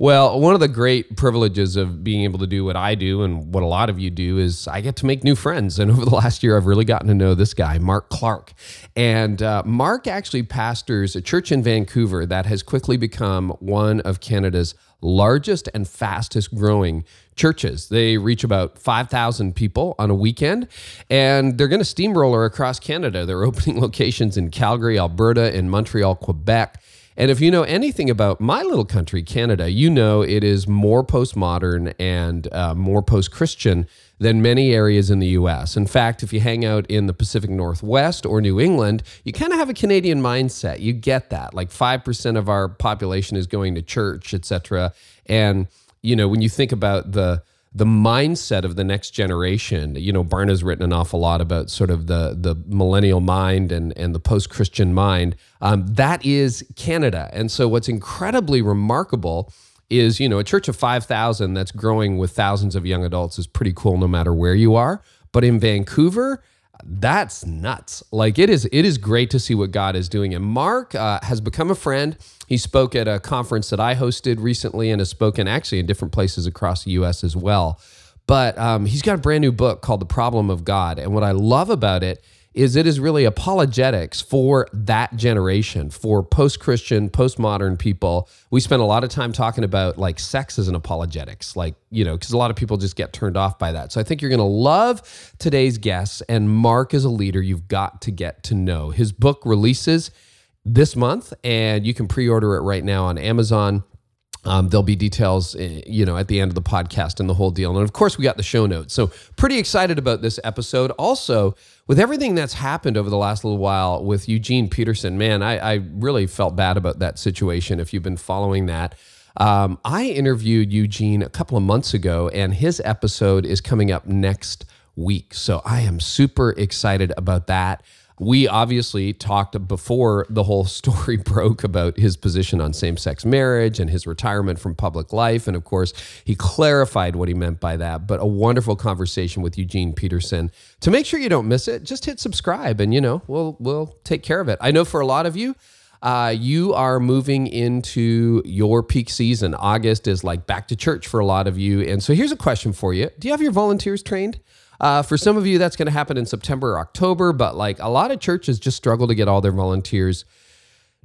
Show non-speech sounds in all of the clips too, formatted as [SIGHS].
Well, one of the great privileges of being able to do what I do and what a lot of you do is I get to make new friends. And [LAUGHS] over the last year, I've really gotten to know this guy, Mark Clark. And uh, Mark actually pastors a church in Vancouver that has quickly become one of Canada's largest and fastest growing churches. They reach about 5,000 people on a weekend, and they're going to steamroller across Canada. They're [LAUGHS] opening locations in Calgary, Alberta, in Montreal, Quebec. And if you know anything about my little country, Canada, you know it is more postmodern and uh, more post Christian than many areas in the US. In fact, if you hang out in the Pacific Northwest or New England, you kind of have a Canadian mindset. You get that. Like 5% of our population is going to church, etc. And you know, when you think about the the mindset of the next generation. You know, Barna's written an awful lot about sort of the the millennial mind and and the post Christian mind. Um, that is Canada, and so what's incredibly remarkable is you know a church of five thousand that's growing with thousands of young adults is pretty cool no matter where you are. But in Vancouver, that's nuts. Like it is, it is great to see what God is doing. And Mark uh, has become a friend. He spoke at a conference that I hosted recently and has spoken actually in different places across the U.S. as well. But um, he's got a brand new book called The Problem of God. And what I love about it is it is really apologetics for that generation, for post Christian, post-modern people. We spend a lot of time talking about like sex as an apologetics, like, you know, because a lot of people just get turned off by that. So I think you're going to love today's guests. And Mark, as a leader, you've got to get to know. His book releases this month, and you can pre order it right now on Amazon. Um, there'll be details, eh, you know, at the end of the podcast and the whole deal. And of course, we got the show notes. So, pretty excited about this episode. Also, with everything that's happened over the last little while with Eugene Peterson, man, I, I really felt bad about that situation. If you've been following that, um, I interviewed Eugene a couple of months ago, and his episode is coming up next week. So, I am super excited about that we obviously talked before the whole [LAUGHS] story broke about his position on same sex marriage and his retirement from public life. And of course, he clarified what he meant by that. But a wonderful conversation with Eugene Peterson. To make sure you don't miss it, just hit subscribe and, you know, we'll, we'll take care of it. I know for a lot of you, uh, you are moving into your peak season. August is like back to church for a lot of you. And so here's a question for you Do you have your volunteers trained? Uh, for some of you, that's going to happen in September or October, but like a lot of churches just struggle to get all their volunteers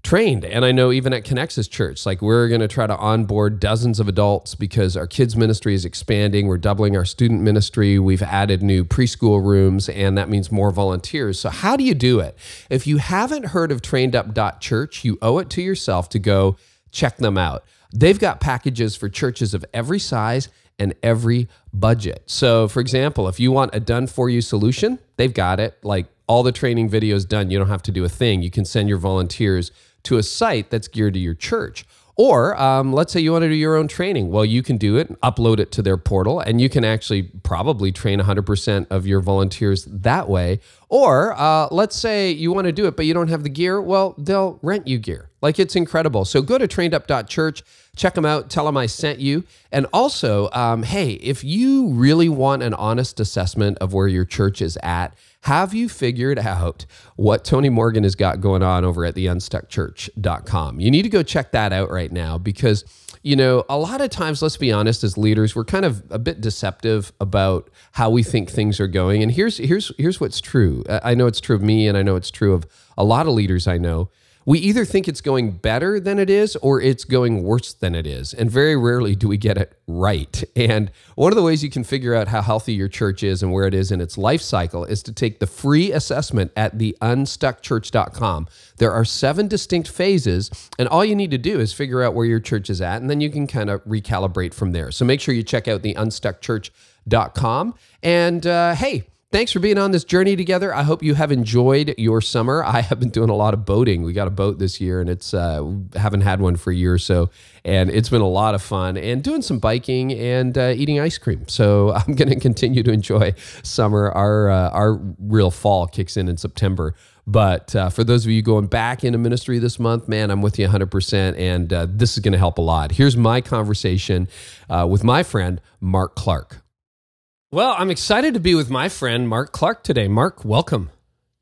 trained. And I know even at Connexus Church, like we're going to try to onboard dozens of adults because our kids ministry is expanding. We're doubling our student ministry. We've added new preschool rooms, and that means more volunteers. So, how do you do it? If you haven't heard of trainedup.church, you owe it to yourself to go check them out. They've got packages for churches of every size and every budget. So, for example, if you want a done for you solution, they've got it. Like all the training videos done, you don't have to do a thing. You can send your volunteers to a site that's geared to your church. Or um, let's say you want to do your own training. Well, you can do it, upload it to their portal, and you can actually probably train 100% of your volunteers that way. Or uh, let's say you want to do it, but you don't have the gear. Well, they'll rent you gear. Like it's incredible. So go to trainedup.church, check them out, tell them I sent you. And also, um, hey, if you really want an honest assessment of where your church is at, have you figured out what Tony Morgan has got going on over at the unstuckchurch.com? You need to go check that out right now because, you know, a lot of times, let's be honest, as leaders, we're kind of a bit deceptive about how we think things are going. And here's here's here's what's true. I know it's true of me and I know it's true of a lot of leaders I know we either think it's going better than it is or it's going worse than it is. And very rarely do we get it right. And one of the ways you can figure out how healthy your church is and where it is in its life cycle is to take the free assessment at the unstuckchurch.com. There are seven distinct phases, and all you need to do is figure out where your church is at, and then you can kind of recalibrate from there. So make sure you check out the unstuckchurch.com. And uh, hey, thanks for being on this journey together. I hope you have enjoyed your summer. I have been doing a lot of boating. We got a boat this year, and it's uh, haven't had one for a year or so, and it's been a lot of fun. And doing some biking and uh, eating ice cream. So [LAUGHS] I'm going to continue to enjoy summer. Our uh, our real fall kicks in in September. But uh, for those of you going back into ministry this month, man, I'm with you 100%. And uh, this is going to help a lot. Here's my conversation uh, with my friend, Mark Clark. Well, I'm excited to be with my friend, Mark Clark, today. Mark, welcome.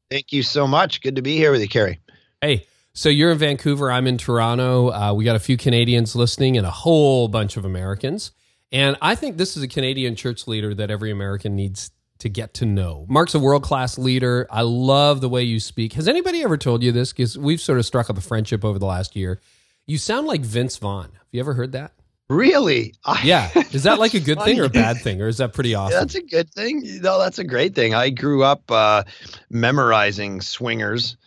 Thank you so much. Good to be here with you, Carey. Hey, so you're in Vancouver. I'm in Toronto. Uh, we got a few Canadians listening and a whole bunch of Americans. And I think this is a Canadian church leader that every American needs to get to know. Mark's a world class leader. I love the way you speak. Has anybody ever told you this? Because we've sort of struck up a friendship over the last year. You sound like Vince Vaughn. Have you ever heard that? Really? Yeah. Is that like a [LAUGHS] good thing or a bad thing, or is that pretty awesome? Yeah, that's a good thing. No, that's a great thing. I grew up uh, memorizing swingers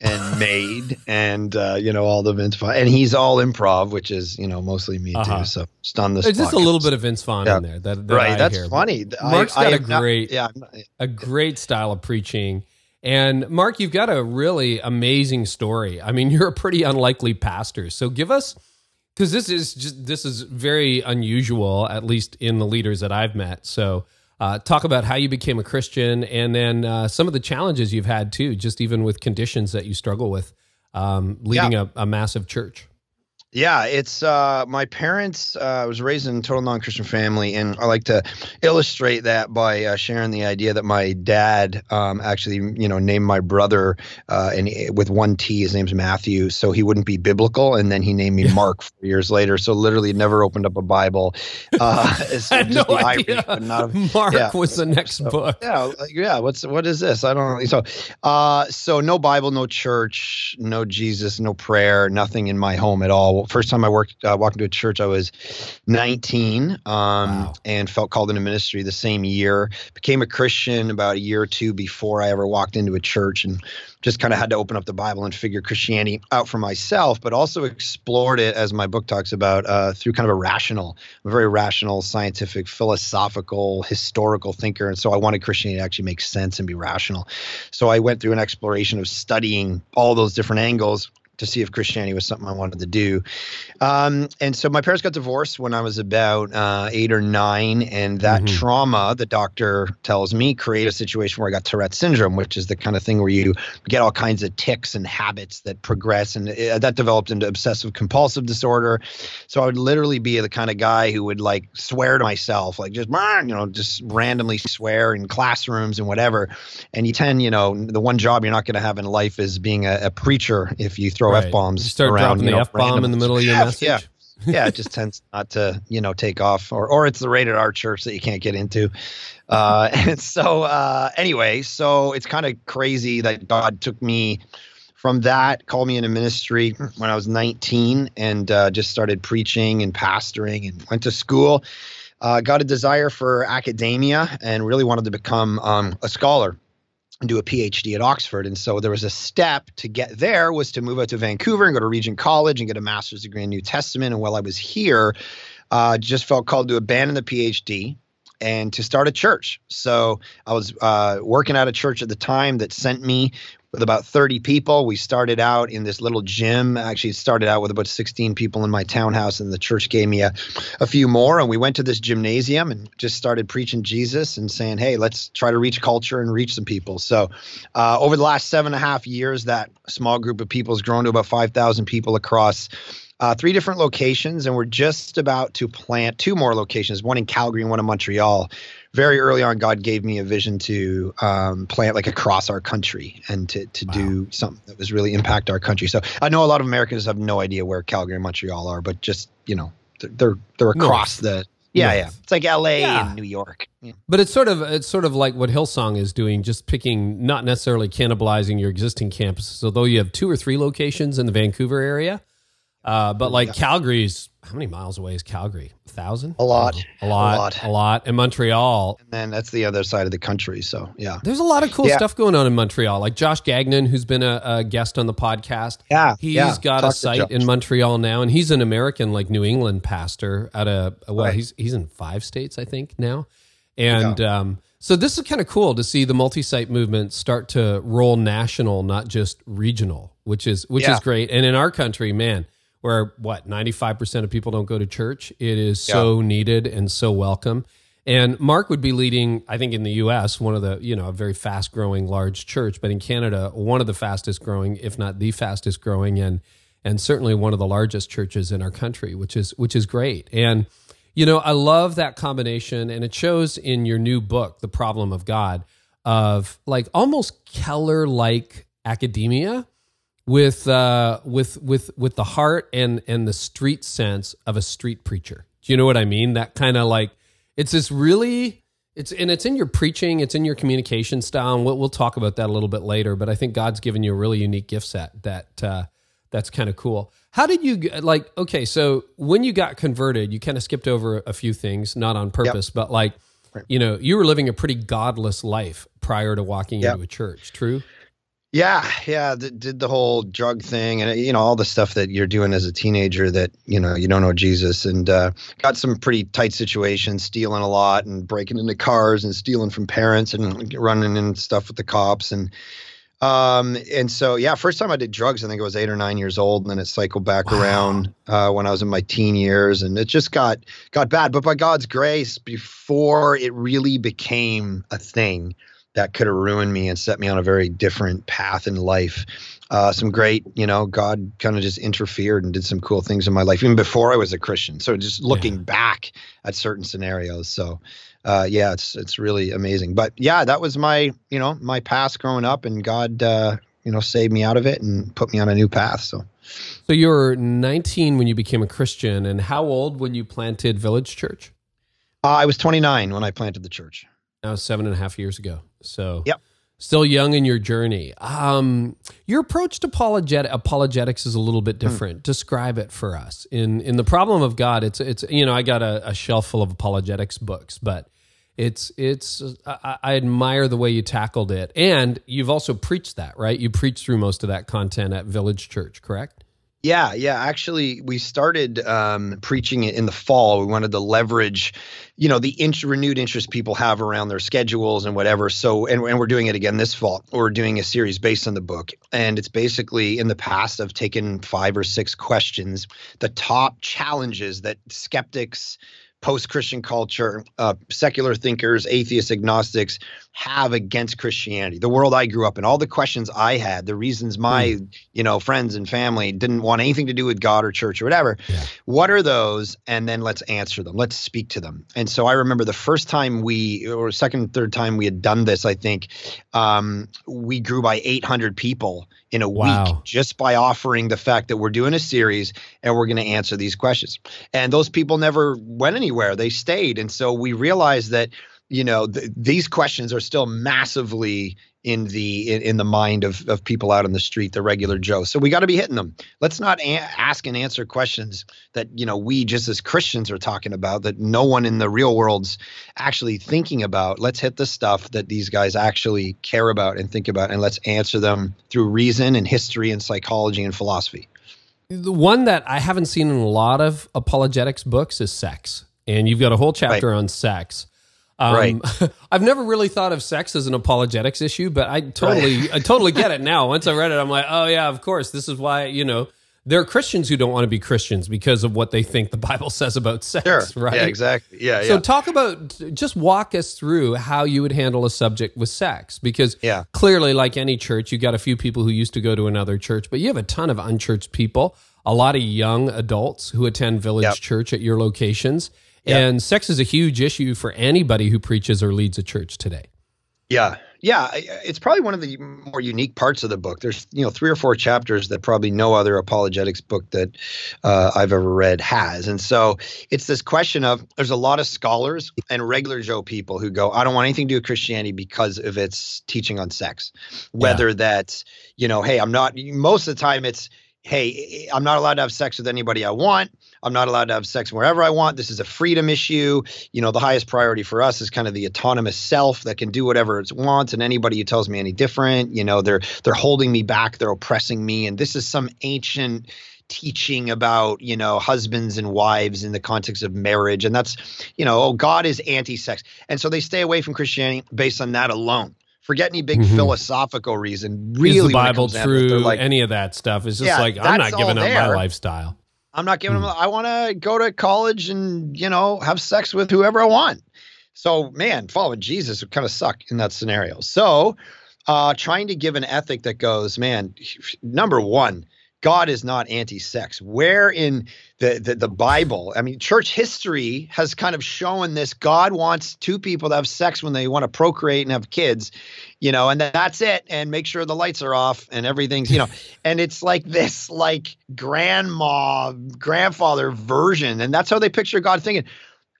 and [LAUGHS] made and uh, you know all the Vince Vaughn, and he's all improv, which is you know mostly me uh-huh. too. So just on this, there's just a little bit of Vince Vaughn yeah. in there. That, that right, I that's hear. funny. Mark's I, got I a great, not, yeah, a great style of preaching. And Mark, you've got a really amazing story. I mean, [LAUGHS] you're a pretty unlikely pastor. So give us because this is just this is very unusual, at least in the leaders that I've met. So uh, talk about how you became a Christian, and then uh, some of the challenges you've had too, just even with conditions that you struggle with um, leading yeah. a, a massive church. Yeah, it's uh, my parents. Uh, I was raised in a total non-Christian family, and I like to illustrate that by uh, sharing the idea that my dad um, actually, you know, named my brother uh, and with one T. His name's Mathew, so he wouldn't be biblical, and then he named me Mark four years later. So literally, never opened up a Bible. [LAUGHS] Uh, I had no idea. Irish, Mark yeah. was the next so, book. Yeah, like, yeah. What's what is this? I don't. So, uh, so no Bible, no church, no Jesus, no prayer, nothing in my home at all first time I worked uh, walked into a church, I was 19 um, wow. and felt called into ministry the same year. Became a Christian about a year or two before I ever walked into a church and just kind of had to open up the Bible and figure Christianity out for myself, but also explored it, as my book talks about, uh, through kind of a rational, a very rational, scientific, philosophical, historical thinker. And so I wanted Christianity to actually make sense and be rational. So I went through an exploration of studying all those different angles to see if Christianity was something I wanted to do. Um, and so my parents got divorced when I was about uh, eight or nine, and that mm-hmm. trauma, the doctor tells me, created a situation where I got Tourette syndrome, which is the kind of thing where you get all kinds of tics and habits that progress, and it, that developed into obsessive compulsive disorder. So I would literally be the kind of guy who would like swear to myself, like just you know, just randomly swear in classrooms and whatever. And you tend, you know, the one job you're not going to have in life is being a, a preacher if you throw right. f bombs. Around. Start around, dropping the f bomb in the middle of your message. Yeah, yeah, it just tends not to you know take off, or or it's the rated R church that you can't get into. Uh, [LAUGHS] and so uh, anyway, so it's kind of crazy that God took me from that, called me into ministry when I was 19, and uh, just started preaching and pastoring, and went to school. Uh, got a desire for academia and really wanted to become um, a scholar and do a PhD at Oxford. And so there was a step to get there was to move out to Vancouver and go to Regent College and get a master's degree in New Testament. And while I was here, uh, just felt called to abandon the PhD and to start a church. So I was uh, working at a church at the time that sent me with about 30 people. We started out in this little gym. Actually, started out with about 16 people in my townhouse, and the church gave me a, a few more. And we went to this gymnasium and just started preaching Jesus and saying, hey, let's try to reach culture and reach some people. So, uh, over the last seven and a half years, that small group of people has grown to about 5,000 people across. Uh, three different locations, and we're just about to plant two more locations, one in Calgary and one in Montreal, very early on, God gave me a vision to um, plant like across our country and to, to wow. do something that was really impact our country. So I know a lot of Americans have no idea where Calgary and Montreal are, but just you know they're they're across the yeah yeah it's like L.A. Yeah. and New York. Yeah. But it's sort of it's sort of like what Hillsong is doing, just picking not necessarily cannibalizing your existing campuses. Although you have two or three locations in the Vancouver area, uh, but like yeah. Calgary's how many miles away is Calgary? A thousand? A lot. A lot. A lot. A lot. And Montreal. And then that's the other side of the country. So yeah. There's a lot of cool yeah. stuff going on in Montreal. Like Josh Gagnon, who's been a, a guest on the podcast. Yeah. He's yeah. got Talk a site in Montreal now, and he's an American like New England pastor at a well, right. he's he's in five states, I think, now. And yeah. um So this is kind of cool to see the multi-site movement start to roll national, not just regional, which is which is great. And in our country, man, where what 95% of people don't go to church, it is so needed and so welcome. And Mark would be leading, I think in the US, one of the, you know, a very fast growing large church, but in Canada, one of the fastest growing, if not the fastest growing and and certainly one of the largest churches in our country, which is which is great. And you know, I love that combination, and it shows in your new book, The Problem of God, of like almost Keller like academia with uh, with with with the heart and and the street sense of a street preacher. Do you know what I mean? That kind of like it's this really it's and it's in your preaching, it's in your communication style, and we'll, we'll talk about that a little bit later. But I think God's given you a really unique gift set that uh, that's kind of cool. How did you like? Okay, so when you got converted, you kind of skipped over a few things, not on purpose, but like you know, you were living a pretty godless life prior to walking Yep. into a church. True. Yeah, yeah, th- did the whole drug thing and you know all the stuff that you're doing as a teenager that you know you don't know Jesus and uh, got some pretty tight situations, stealing a lot and breaking into cars and stealing from parents and running in stuff with the cops and um and so yeah, first time I did drugs I think I was eight or nine years old and then it cycled back Wow. around uh, when I was in my teen years and it just got got bad. But by God's grace, before it really became a thing that could have ruined me and set me on a very different path in life. Uh, some great, you know, God kind of just interfered and did some cool things in my life, even before I was a Christian. So just looking Yeah. back at certain scenarios. So, uh, yeah, it's it's really amazing. But yeah, that was my, you know, my past growing up, and God, uh, you know, saved me out of it and put me on a new path. So So you were 19 when you became a Christian, and how old when you planted Village Church? uh, I was 29 when I planted the church. That was seven and a half years ago. So Yep. still young in your journey. Um, your approach to apologet- apologetics is a little bit different. Describe it for us. In in the problem of God, it's it's you know I got a, a shelf full of apologetics books, but it's it's I, I admire the way you tackled it, and you've also preached that right. You preached through most of that content at Village Church, correct? Yeah, yeah. Actually, we started um, preaching it in the fall. We wanted to leverage, you know, the renewed interest people have around their schedules and whatever. So, and, and we're doing it again this fall. We're doing a series based on the book, and it's basically in the past I've taken five or six questions, the top challenges that skeptics. Post Christian culture, uh, secular thinkers, atheists, agnostics have against Christianity, the world I grew up in, all the questions I had, the reasons my you know friends and family didn't want anything to do with God or church or whatever. Yeah. What are those? And then let's answer them. Let's speak to them. And so I remember the first time we, or second, third time we had done this, I think um, we grew by 800 people in a Wow. week just by offering the fact that we're doing a series and we're going to answer these questions. And those people never went anywhere; they stayed. And so we realized that you know th- these questions are still massively in the in, in the mind of, of people out on the street the regular joe. So we got to be hitting them. Let's not a- ask and answer questions that you know we just as christians are talking about that no one in the real world's actually thinking about. Let's hit the stuff that these guys actually care about and think about and let's answer them through reason and history and psychology and philosophy. The one that I haven't seen in a lot of apologetics books is sex, and you've got a whole chapter on sex. Um, Right. [LAUGHS] I've never really thought of sex as an apologetics issue, but I totally, I totally get it [LAUGHS] now. Once I read it, I'm like, oh yeah, of course. This is why you know there are Christians who don't want to be Christians because of what they think the Bible [LAUGHS] says about sex. Right. yeah exactly yeah So talk about just walk us through how you would handle a subject with sex because Yeah. clearly like any church you got a few people who used to go to another church but you have a ton of unchurched people a lot of young adults who attend village Yep. church at your locations and sex is a huge issue for anybody who preaches or leads a church today. Yeah. Yeah, it's probably one of the more unique parts of the book. There's, you know, three or four chapters that probably no other apologetics book that uh, I've ever read has. And so it's this question of there's a lot of scholars and regular Joe people who go, I don't want anything to do with Christianity because of its teaching on sex. Whether that's, you know, hey, I'm not, most of the time it's, hey, I'm not allowed to have sex with anybody I want. I'm not allowed to have sex wherever I want. This is a freedom issue. You know, the highest priority for us is kind of the autonomous self that can do whatever it wants, and anybody who tells me any different, you know, they're they're holding me back, they're oppressing me, and this is some ancient teaching about you know husbands and wives in the context of marriage and that's you know oh god is anti-sex. And so they stay away from christianity based on that alone. Forget any big mm-hmm. philosophical reason. Really is the bible true? like, any of that stuff? It's just yeah, like i'm not giving up my lifestyle i'm not giving mm. them i want to go to college and you know have sex with whoever i want so man following jesus would kind of suck in that scenario so uh, trying to give an ethic that goes man number one God is not anti-sex. Where in the, the, the Bible, I mean, church history has kind of shown this. God wants two people to have sex when they want to procreate and have kids, you know, and that's it. And make sure the lights are off and everything's, you know, [LAUGHS] and it's like this like grandma, grandfather version, and that's how they picture God thinking.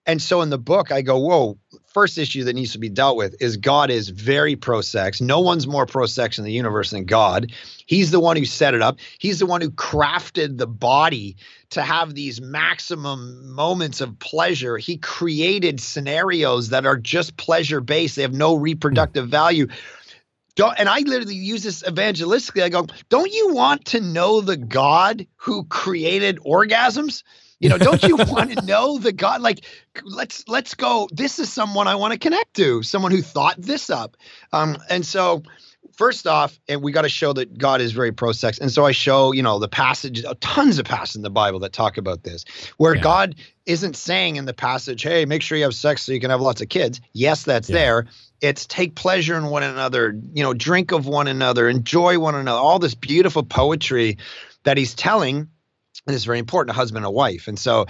And so in the book, I go, whoa, first issue that needs to be dealt with is God is very pro sex. No one's more pro sex in the universe than God. He's the one who set it up, He's the one who crafted the body to have these maximum moments of pleasure. He created scenarios that are just pleasure based, they have no reproductive value. Don't, and I literally use this evangelistically. I go, don't you want to know the God who created orgasms? You know, don't you [LAUGHS] want to know the God? Like, let's let's go. This is someone I want to connect to. Someone who thought this up. Um, and so first off, and we got to show that God is very pro sex. And so I show, you know, the passages, tons of passages in the Bible that talk about this, where yeah. God isn't saying in the passage, hey, make sure you have sex so you can have lots of kids. Yes, that's yeah. there. It's take pleasure in one another, you know, drink of one another, enjoy one another, all this beautiful poetry that he's telling and it's very important a husband and a wife and so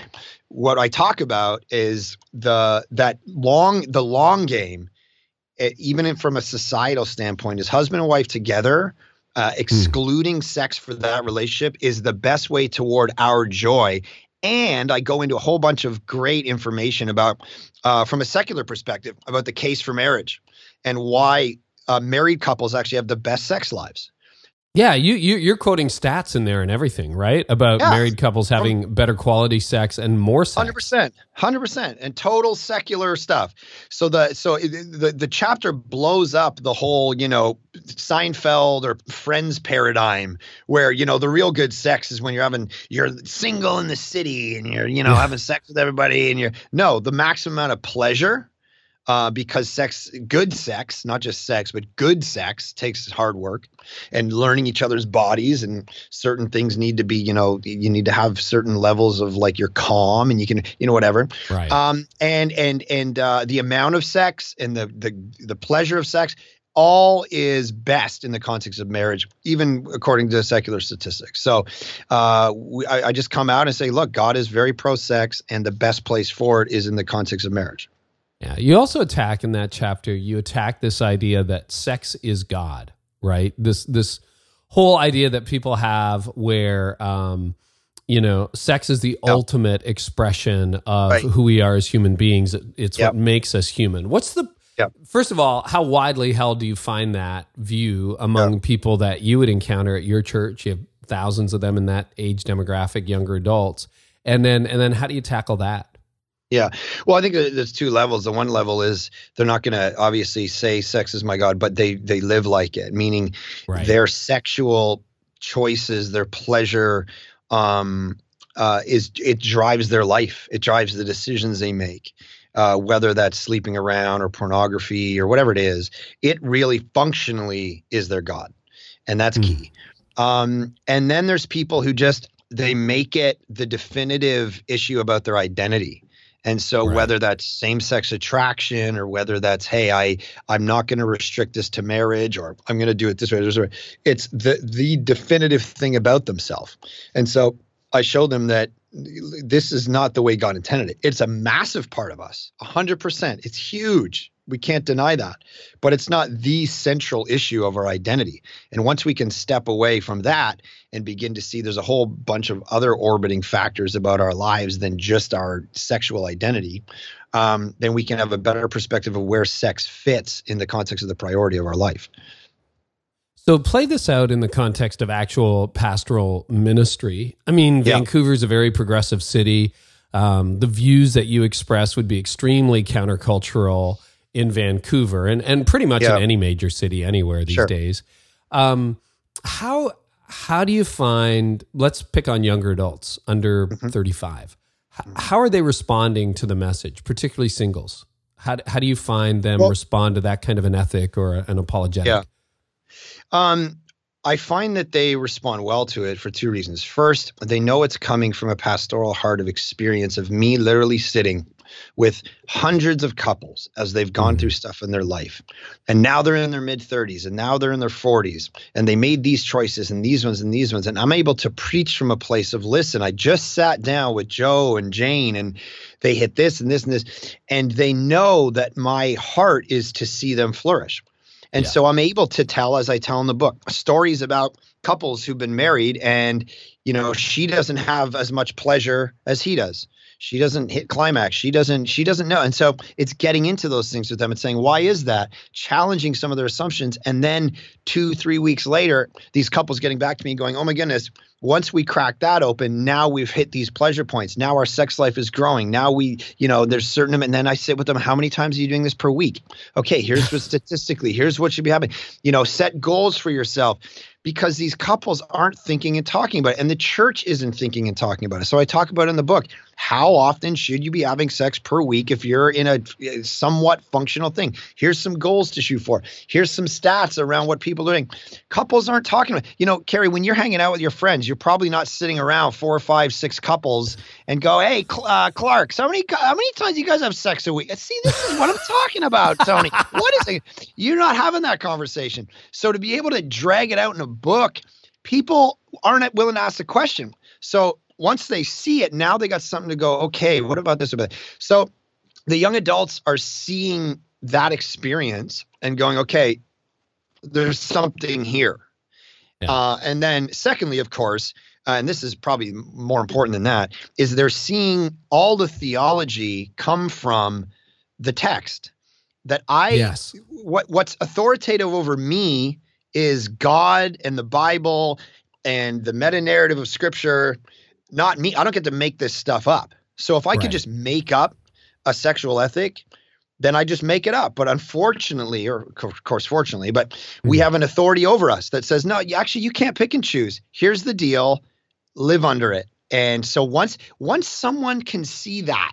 what i talk about is the that long the long game it, even from a societal standpoint is husband and wife together uh, hmm. excluding mm. sex for that relationship is the best way toward our joy and i go into a whole bunch of great information about uh, from a secular perspective about the case for marriage and why uh, married couples actually have the best sex lives yeah, you, you are quoting stats in there and everything, right? About yeah. married couples having um, better quality sex and more sex. Hundred percent, hundred percent, and total secular stuff. So the so the the chapter blows up the whole you know Seinfeld or Friends paradigm, where you know the real good sex is when you're having you're single in the city and you're you know having sex with everybody and you're no the maximum amount of pleasure uh, because sex, good sex, not just sex, but good sex takes hard work and learning each other's bodies. And certain things need to be, you know, you need to have certain levels of like you're calm and you can, you know, whatever. Right. Um, and and and uh, the amount of sex and the the the pleasure of sex all is best in the context of marriage, even according to secular statistics. So uh, we, I, I just come out and say, look, God is very pro sex, and the best place for it is in the context of marriage. Yeah. You also attack in that chapter, you attack this idea that sex is God, right? This this whole idea that people have where um, you know, sex is the yep. ultimate expression of right. who we are as human beings. It's yep. what makes us human. What's the yep. First of all, how widely held do you find that view among people that you would encounter at your church? You have thousands of them in that age demographic, younger adults. And then and then how do you tackle that? Yeah. Well, I think there's two levels. The one level is they're not going to obviously say sex is my God, but they they live like it, meaning right. their sexual choices, their pleasure, um, uh, is it drives their life. It drives the decisions they make. Uh, whether that's sleeping around or pornography or whatever it is, it really functionally is their God, and that's mm. key. Um, and then there's people who just they make it the definitive issue about their identity and so right. whether that's same-sex attraction or whether that's hey, I I'm not going to restrict this to marriage or I'm going to do it this way, this way, it's the the definitive thing about themselves. And so I show them that this is not the way God intended it. It's a massive part of us, 100%. It's huge we can't deny that but it's not the central issue of our identity. And once we can step away from that and begin to see there's a whole bunch of other orbiting factors about our lives than just our sexual identity um, then we can have a better perspective of where sex fits in the context of the priority of our life. So play this out in the context of actual pastoral ministry. I mean yeah. vancouver's a very progressive city. Um, the views that you express would be extremely countercultural in Vancouver and, and pretty much yeah. in any major city anywhere these sure. days. Um, how how do you find let's pick on younger adults under mm-hmm. 35 H- how are they responding to the message particularly singles how, how do you find them well, respond to that kind of an ethic or an apologetic yeah um I find that they respond well to it for two reasons. First, they know it's coming from a pastoral heart of experience of me literally sitting with hundreds of couples as they've gone mm-hmm. through stuff in their life. And now they're in their mid 30s and now they're in their 40s and they made these choices and these ones and these ones. And I'm able to preach from a place of listen, I just sat down with Joe and Jane and they hit this and this and this. And they know that my heart is to see them flourish. And yeah. so I'm able to tell, as I tell in the book, stories about couples who've been married and, you know, she doesn't have as much pleasure as he does. She doesn't hit climax. She doesn't, she doesn't know. And so it's getting into those things with them and saying, why is that? Challenging some of their assumptions. And then two, three weeks later, these couples getting back to me going, oh my goodness, once we crack that open, now we've hit these pleasure points. Now our sex life is growing. Now we, you know, there's certain, and then I sit with them, how many times are you doing this per week? Okay, here's what [LAUGHS] statistically, here's what should be happening. You know, set goals for yourself because these couples aren't thinking and talking about it. And the church isn't thinking and talking about it. So I talk about it in the book. How often should you be having sex per week if you're in a somewhat functional thing? Here's some goals to shoot for. Here's some stats around what people are doing. Couples aren't talking about, you know, Carey, when you're hanging out with your friends, you're probably not sitting around four or five, six couples and go, hey, uh, Clark, how many, how many times do you guys have sex a week? See, this is what I'm talking about, [LAUGHS] Tony. what is it? You're not having that conversation. So to be able to drag it out in a book, people aren't willing to ask the question. So once they see it, now they got something to go, okay, what about this? So the young adults are seeing that experience and going, okay, there's something here. Yeah. Uh, and then, secondly, of course, uh, and this is probably more important than that, is they're seeing all the theology come from the text. That I, yes. what what's authoritative over me is God and the Bible and the meta narrative of Scripture, not me. I don't get to make this stuff up. So if I right. could just make up a sexual ethic, then I just make it up. But unfortunately, or of course, fortunately, but mm-hmm. we have an authority over us that says, no, actually, you can't pick and choose. Here's the deal live under it. And so once once someone can see that,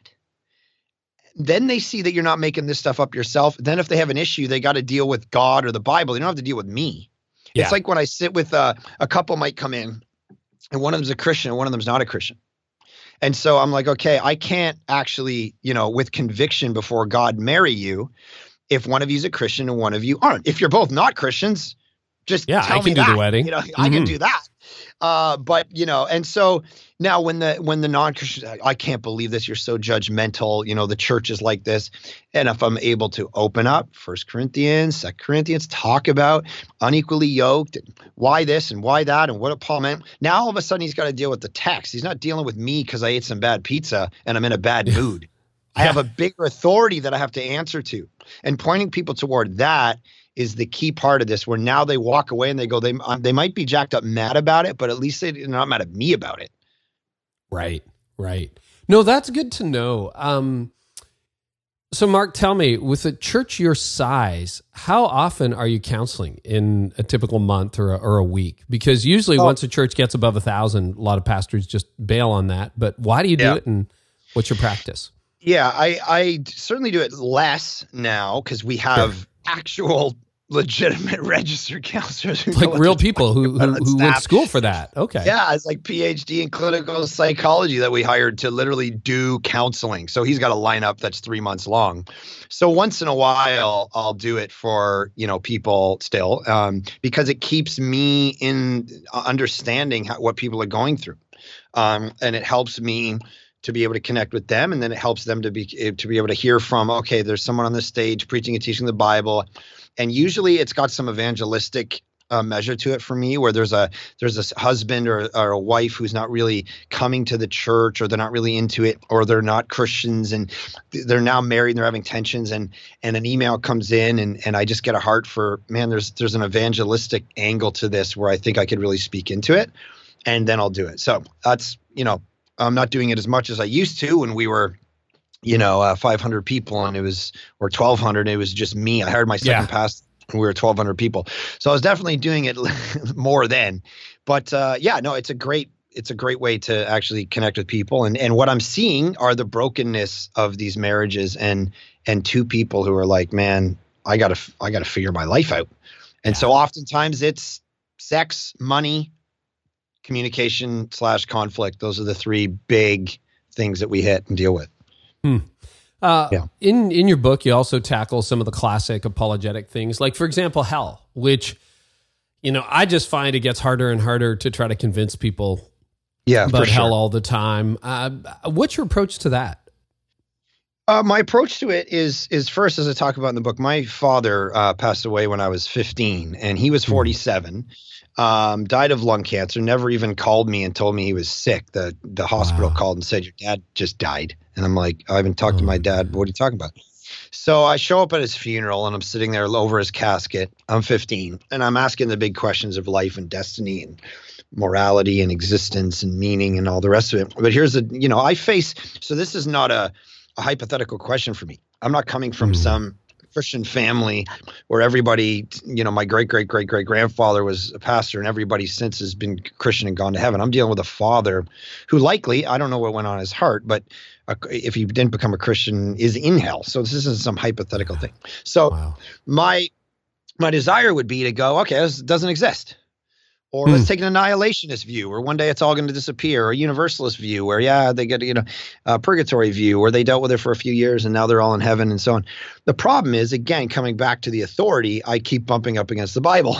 then they see that you're not making this stuff up yourself. Then if they have an issue, they got to deal with God or the Bible. They don't have to deal with me. Yeah. It's like when I sit with uh, a couple might come in, and one of them's a Christian and one of them's not a Christian. And so I'm like, okay, I can't actually, you know, with conviction before God marry you if one of you's a Christian and one of you aren't. If you're both not Christians, just yeah, I can do that. the wedding. You know, mm-hmm. I can mm-hmm. do that. Uh, but you know, and so now when the when the non-Christian, I can't believe this. You're so judgmental. You know, the church is like this. And if I'm able to open up First Corinthians, Second Corinthians, talk about unequally yoked, and why this and why that, and what Paul meant. Now all of a sudden he's got to deal with the text. He's not dealing with me because I ate some bad pizza and I'm in a bad mood. [LAUGHS] I have a bigger authority that I have to answer to, and pointing people toward that is the key part of this where now they walk away and they go they uh, they might be jacked up mad about it but at least they're not mad at me about it right right. No that's good to know. Um so mark tell me with a church your size how often are you counseling in a typical month or a, or a week? Because usually oh. once a church gets above a thousand a lot of pastors just bail on that. But why do you do yeah. it and what's your practice? Yeah i i certainly do it less now because we have actual legitimate [LAUGHS] registered counselors like real people who [LAUGHS] who, who went to school for that. Okay. Yeah it's like phd in clinical psychology that we hired to literally do counseling. So he's got a lineup that's three months long. So once in a while i'll do it for you know people still um, because it keeps me in understanding how, what people are going through. Um, and it helps me to be able to connect with them and then it helps them to be eh, to be able to hear from okay there's someone on the stage preaching and teaching the bible and usually it's got some evangelistic uh, measure to it for me where there's a there's a husband or, or a wife who's not really coming to the church or they're not really into it or they're not christians and they're now married and they're having tensions and and an email comes in and and i just get a heart for man there's there's an evangelistic angle to this where i think i could really speak into it and then i'll do it. So that's you know I'm not doing it as much as I used to when we were, you know, uh, 500 people and it was, or 1,200. It was just me. I hired my second yeah. past We were 1,200 people, so I was definitely doing it [LAUGHS] more then. But uh, yeah, no, it's a great it's a great way to actually connect with people and and what i'm seeing are the brokenness of these marriages and and two people who are like man i gotta i gotta figure my life out and yeah. so oftentimes it's sex money communication slash conflict those are the three big things that we hit and deal with hmm. uh, yeah. in in your book you also tackle some of the classic apologetic things like for example hell which you know i just find it gets harder and harder to try to convince people yeah, but hell all the time. Uh, what's your approach to that? Uh, my approach to it is is first, as I talk about in the book, my father uh, passed away when I was 15, and he was hmm. 47. Um, died of lung cancer. Never even called me and told me he was sick. The the hospital wow. called and said your dad just died, and I'm like, I haven't talked oh, to my dad. What are you talking about? So I show up at his funeral and I'm sitting there over his casket. I'm 15 and I'm asking the big questions of life and destiny and morality and existence and meaning and all the rest of it. But here's a, you know, I face, so this is not a, a hypothetical question for me. I'm not coming from mm. some Christian family where everybody, you know, my great great great great grandfather was a pastor and everybody since has been Christian and gone to heaven. I'm dealing with a father who likely, I don't know what went on his heart, but if he didn't become a Christian, is in hell. So this isn't some hypothetical thing. So wow. my my desire would be to go, okay, this doesn't exist. Or let's hmm. take an annihilationist view, where one day it's all going to disappear, or a universalist view, where yeah, they get you know, a purgatory view, where they dealt with it for a few years and now they're all in heaven and so on. The problem is, again, coming back to the authority, I keep bumping up against the Bible,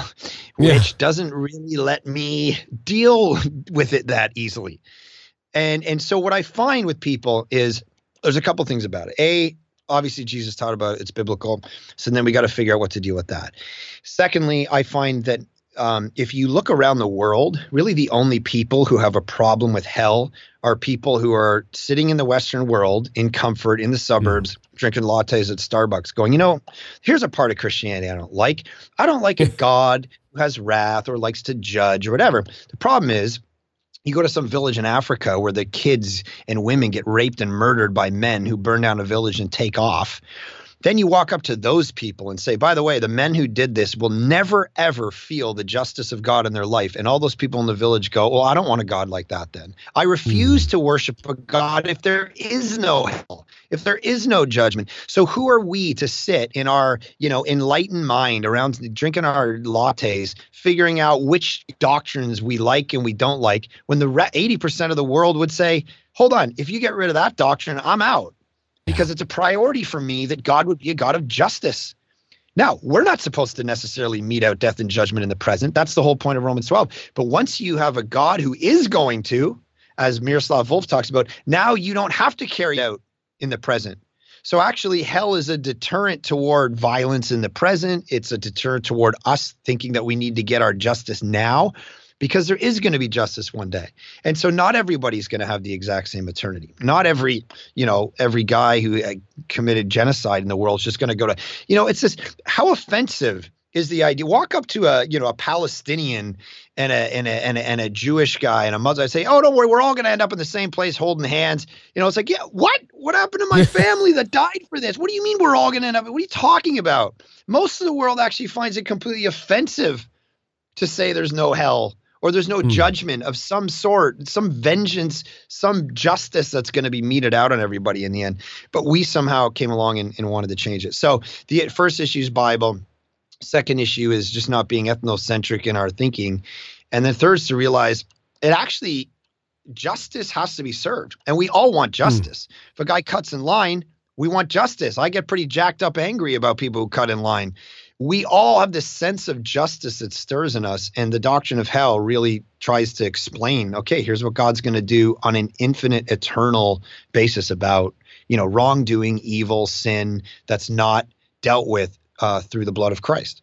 which yeah. doesn't really let me deal [LAUGHS] with it that easily. And and so what I find with people is there's a couple things about it. A, obviously Jesus taught about it, it's biblical. So then we got to figure out what to deal with that. Secondly, I find that um, if you look around the world, really the only people who have a problem with hell are people who are sitting in the Western world in comfort in the suburbs, mm. drinking lattes at Starbucks, going, you know, here's a part of Christianity I don't like. I don't like a [LAUGHS] God who has wrath or likes to judge or whatever. The problem is, you go to some village in Africa where the kids and women get raped and murdered by men who burn down a village and take off. Then you walk up to those people and say, by the way, the men who did this will never, ever feel the justice of God in their life. And all those people in the village go, well, I don't want a God like that then. I refuse mm. to worship a God if there is no hell, if there is no judgment. So who are we to sit in our, you know, enlightened mind around drinking our lattes, figuring out which doctrines we like and we don't like when the 80% of the world would say, hold on, if you get rid of that doctrine, I'm out because it's a priority for me that God would be a God of justice. Now, we're not supposed to necessarily mete out death and judgment in the present. That's the whole point of Romans 12. But once you have a God who is going to, as Miroslav Volf talks about, now you don't have to carry out in the present. So actually, hell is a deterrent toward violence in the present. It's a deterrent toward us thinking that we need to get our justice now because there is going to be justice one day. And so not everybody's going to have the exact same eternity. Not every, you know, every guy who uh, committed genocide in the world is just going to go to, you know, it's just how offensive is the idea. Walk up to a, you know, a Palestinian and a and a and a, and a Jewish guy and a Muslim. I say, oh, don't worry, we're all going to end up in the same place, holding hands. You know, it's like, yeah, what? What happened to my [LAUGHS] family that died for this? What do you mean we're all going to end up? What are you talking about? Most of the world actually finds it completely offensive to say there's no hell or there's no mm. judgment of some sort, some vengeance, some justice that's going to be meted out on everybody in the end. But we somehow came along and, and wanted to change it. So the first issue is Bible. Second issue is just not being ethnocentric in our thinking. And then third is to realize it actually justice has to be served. And we all want hmm. justice. Mm. If a guy cuts in line, we want justice. I get pretty jacked up angry about people who cut in line we all have this sense of justice that stirs in us and the doctrine of hell really tries to explain okay here's what god's going to do on an infinite eternal basis about you know wrongdoing evil sin that's not dealt with uh, through the blood of christ.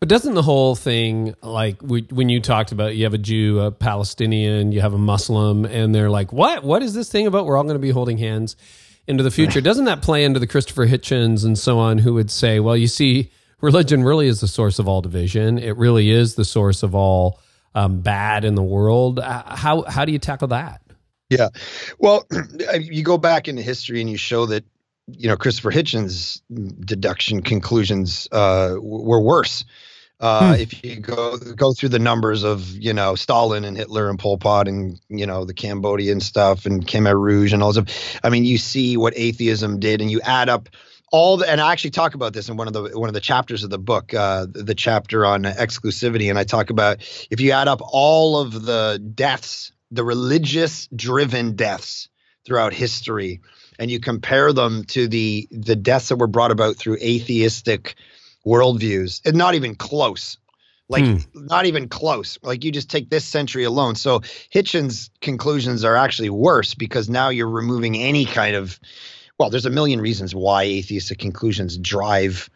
But doesn't the whole thing like we, when you talked about you have a jew a palestinian you have a muslim and they're like what? What is this thing about? We're all going to be holding hands into the future. [LAUGHS] Doesn't that play into the christopher hitchens and so on who would say well you see religion really is the source of all division. It really is the source of all um, bad in the world. How how do you tackle that? Yeah, well, [CLEARS THROAT] you go back into history and you show that you know Christopher Hitchens' deduction conclusions uh, were worse. Uh, hmm. If you go go through the numbers of you know Stalin and Hitler and Pol Pot and you know the Cambodian stuff and Khmer Rouge and all stuff, I mean you see what atheism did, and you add up all the, and I actually talk about this in one of the one of the chapters of the book, uh, the chapter on exclusivity, and I talk about if you add up all of the deaths, the religious driven deaths throughout history, and you compare them to the the deaths that were brought about through atheistic worldviews, and not even close. Like hmm. not even close. Like you just take this century alone. So Hitchens' conclusions are actually worse because now you're removing any kind of well, there's a million reasons why atheistic conclusions drive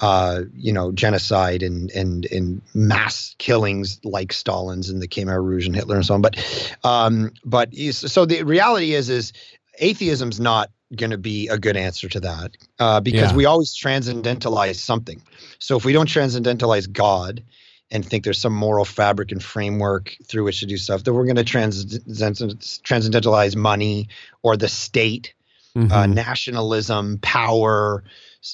uh, you know, genocide and and and mass killings like Stalin's and the Khmer Rouge and Hitler and so on. But um, but so the reality is is atheism's not going to be a good answer to that uh, because yeah. we always transcendentalize something. So if we don't transcendentalize God and think there's some moral fabric and framework through which to do stuff, then we're going to transcendentalize money or the state mm-hmm. uh, nationalism, power,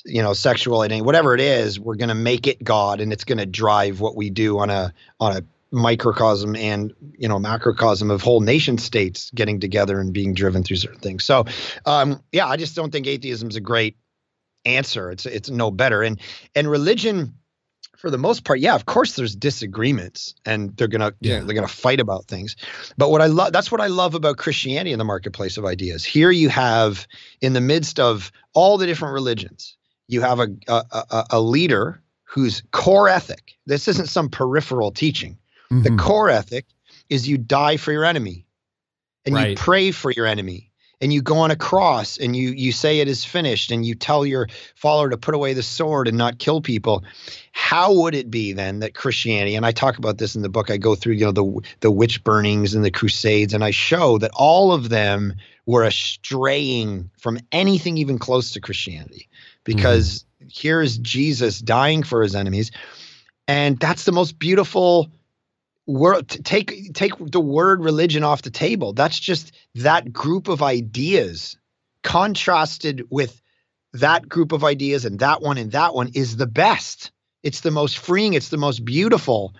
you know, sexual identity, whatever it is, we're going to make it God, and it's going to drive what we do on a on a microcosm and you know macrocosm of whole nation states getting together and being driven through certain things. So, um, yeah, I just don't think atheism is a great answer. It's it's no better, and and religion for the most part, yeah, of course there's disagreements and they're gonna yeah. You know, they're gonna fight about things. But what I love that's what I love about Christianity in the marketplace of ideas. Here you have in the midst of all the different religions, you have a a, a leader whose core ethic. This isn't some peripheral teaching. Mm-hmm. The core ethic is you die for your enemy, and right. you pray for your enemy, and you go on a cross and you you say it is finished and you tell your follower to put away the sword and not kill people how would it be then that christianity and i talk about this in the book i go through you know the the witch burnings and the crusades and i show that all of them were a straying from anything even close to christianity because mm-hmm. here is jesus dying for his enemies and that's the most beautiful word take take the word religion off the table. That's just that group of ideas contrasted with that group of ideas and that one and that one is the best. It's the most freeing. It's the most beautiful.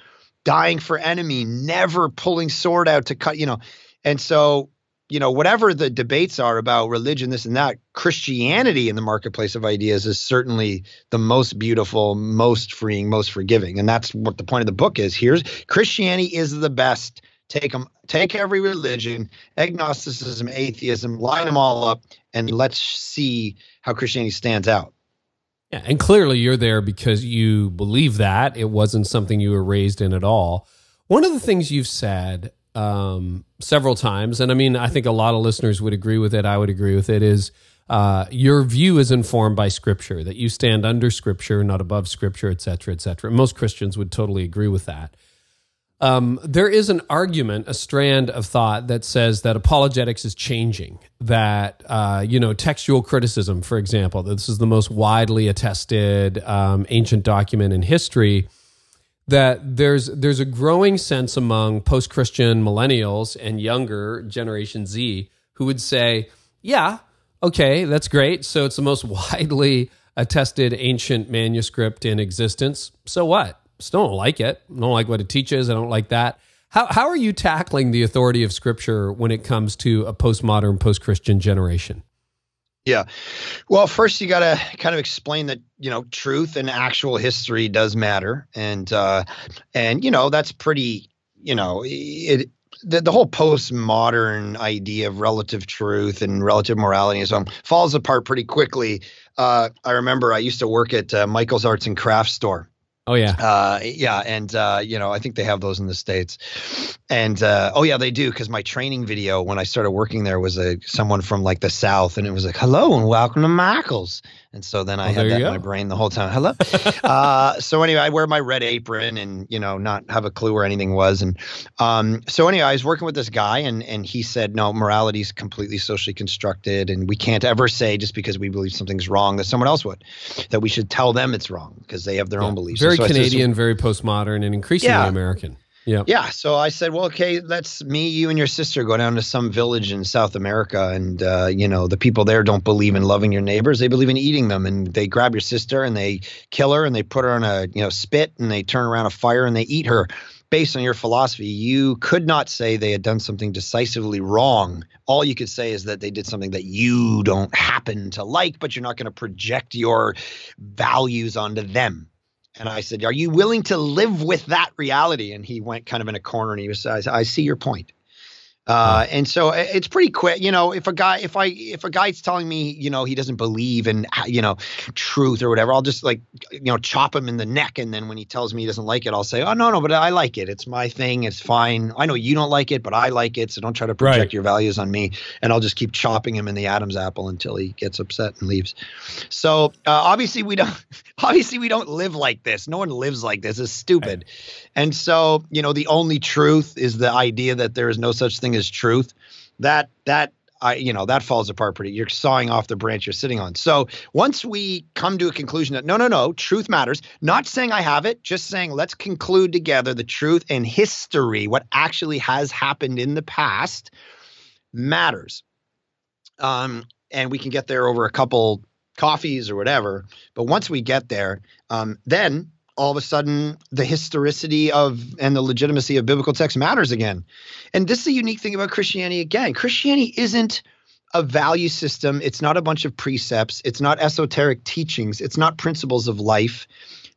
Dying for enemy never pulling sword out to cut you know. And so you know, whatever the debates are about religion, this and that, Christianity in the marketplace of ideas is certainly the most beautiful, most freeing, most forgiving. And that's what the point of the book is. Here's Christianity is the best. Take them, take every religion, agnosticism, atheism, line them all up, and let's see how Christianity stands out. Yeah, and clearly you're there because you believe that it wasn't something you were raised in at all. One of the things you've said um, several times, and I mean, I think a lot of listeners would agree with it. I would agree with it. Is uh, your view is informed by Scripture that you stand under Scripture, not above Scripture, et cetera, et cetera. Most Christians would totally agree with that. Um, there is an argument, a strand of thought that says that apologetics is changing. That uh, you know, textual criticism, for example, this is the most widely attested um, ancient document in history that there's there's a growing sense among post-Christian millennials and younger Generation Z who would say, "Yeah, okay, that's great. So it's the most [LAUGHS] widely attested ancient manuscript in existence. So what? Still don't like it. I don't like what it teaches. I don't like that." How how are you tackling the authority of Scripture when it comes to a postmodern, post-Christian generation? Yeah. Well, first you got to kind of explain that, you know, truth and actual history does matter. And, uh, and, you know, that's pretty, you know, it, the, the whole postmodern idea of relative truth and relative morality and so on falls apart pretty quickly. Uh, I remember I used to work at uh, Michael's Arts and Crafts store Oh yeah, uh, yeah, and uh, you know I think they have those in the states, and uh, oh yeah they do because my training video when I started working there was a someone from like the south and it was like hello and welcome to Michael's, and so then I had that in my brain the whole time. [LAUGHS] Hello. uh, so anyway, I wear my red apron and you know not have a clue where anything was, and um, so anyway I was working with this guy and and he said no morality is completely socially constructed and we can't ever say just because we believe something's wrong that someone else would, that we should tell them it's wrong because they have their yeah. own beliefs. Very so Canadian, very postmodern, and increasingly yeah. American. Yeah. Yeah. So I said, well, okay, let's me, you, and your sister go down to some village in South America, and uh, you know the people there don't believe in loving your neighbors; they believe in eating them. And they grab your sister and they kill her and they put her on a you know spit and they turn around a fire and they eat her. Based on your philosophy, you could not say they had done something decisively wrong. All you could say is that they did something that you don't happen to like, but you're not going to project your values onto them. And I said, Are you willing to live with that reality? And he went kind of in a corner and he was, I, I see your point. Uh, and so it's pretty quick, you know. If a guy, if I, if a guy's telling me, you know, he doesn't believe in, you know, truth or whatever, I'll just like, you know, chop him in the neck. And then when he tells me he doesn't like it, I'll say, oh no, no, but I like it. It's my thing. It's fine. I know you don't like it, but I like it. So don't try to project right. your values on me. And I'll just keep chopping him in the Adam's apple until he gets upset and leaves. So uh, obviously we don't, [LAUGHS] obviously we don't live like this. No one lives like this. It's stupid. And so you know, the only truth is the idea that there is no such thing as truth. That that I, you know, that falls apart pretty. You're sawing off the branch you're sitting on. So once we come to a conclusion that no, no, no, truth matters. Not saying I have it, just saying let's conclude together the truth and history, what actually has happened in the past, matters. Um, and we can get there over a couple coffees or whatever. But once we get there, um, then all of a sudden the historicity of and the legitimacy of biblical text matters again. And this is a unique thing about Christianity again. Christianity isn't a value system, it's not a bunch of precepts, it's not esoteric teachings, it's not principles of life.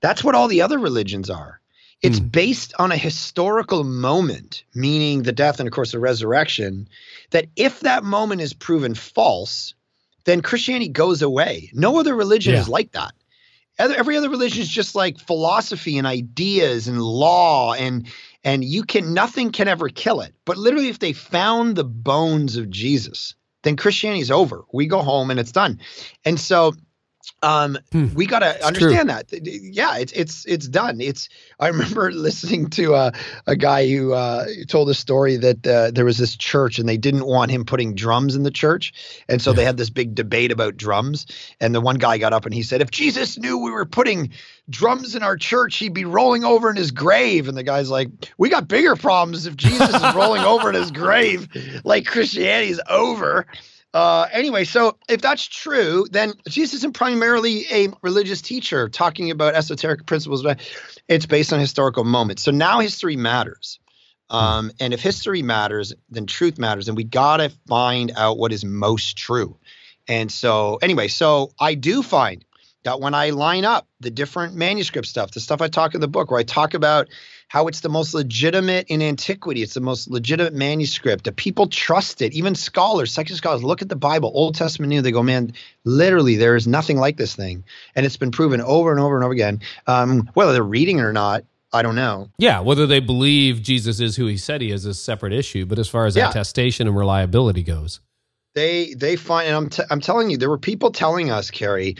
That's what all the other religions are. It's mm. based on a historical moment, meaning the death and, of course, the resurrection, that if that moment is proven false, then Christianity goes away. No other religion yeah. is like that every other religion is just like philosophy and ideas and law and and you can nothing can ever kill it. But literally if they found the bones of jesus then christianity is over. We go home and it's done. And so um, hmm. we got to understand true. that. Yeah, it's it's it's done. It's. I [LAUGHS] remember listening to uh, a guy who uh, told a story that uh, there was this church and they didn't want him putting drums in the church, and so yeah. they had this big debate about drums. And the one guy got up and he said, "If Jesus knew we were putting drums in our church, he'd be rolling over in his grave." And the guy's like, "We got bigger problems if Jesus is rolling over in his grave, like Christianity's over." Uh, anyway, so if that's true, then Jesus isn't primarily a religious teacher talking about esoteric principles, but it's based on historical moments. So now history matters. Um, and if history matters, then truth matters. And we got to find out what is most true. And so, anyway, so I do find that when I line up the different manuscript stuff, the stuff I talk in the book, where I talk about how it's the most legitimate in antiquity. It's the most legitimate manuscript. The people trust it. Even scholars, secular scholars, look at the Bible, Old Testament, New. They go, man, literally, there is nothing like this thing, and it's been proven over and over and over again. Um, whether they're reading it or not, I don't know. Yeah, whether they believe Jesus is who he said he is is a separate issue. But as far as yeah. attestation and reliability goes, they they find and I'm t- I'm telling you there were people telling us Carey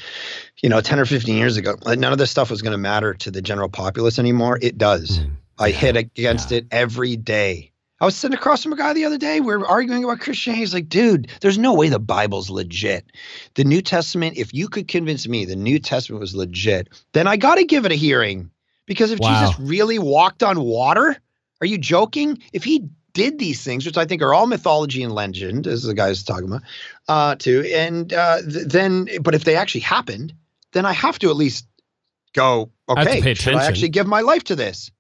you know 10 or 15 years ago that none of this stuff was going to matter to the general populace anymore it does mm. I hit against yeah. it every day. I was sitting across from a guy the other day. We are arguing about Christianity. He's like, dude, there's no way the Bible's legit. The New Testament, if you could convince me the New Testament was legit, then I got to give it a hearing. Because if wow. Jesus really walked on water, are you joking? If he did these things, which I think are all mythology and legend, as the guy's talking about, uh, too, and uh, th- then, but if they actually happened, then I have to at least go, okay, should I actually give my life to this?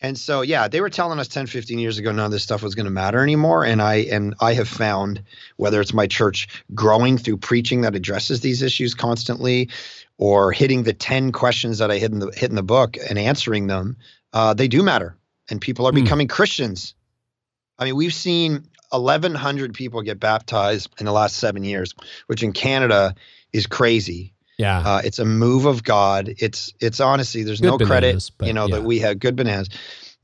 And so, yeah, they were telling us 10, 15 years ago none of this stuff was going to matter anymore. And I and I have found whether it's my church growing through preaching that addresses these issues constantly, or hitting the 10 questions that I hit in the hit in the book and answering them, uh, they do matter. And people are mm. becoming Christians. I mean, we've seen 1,100 people get baptized in the last seven years, which in Canada is crazy. Yeah, uh, it's a move of God. It's it's honestly there's good no bananas, credit, you know, yeah. that we have good bananas.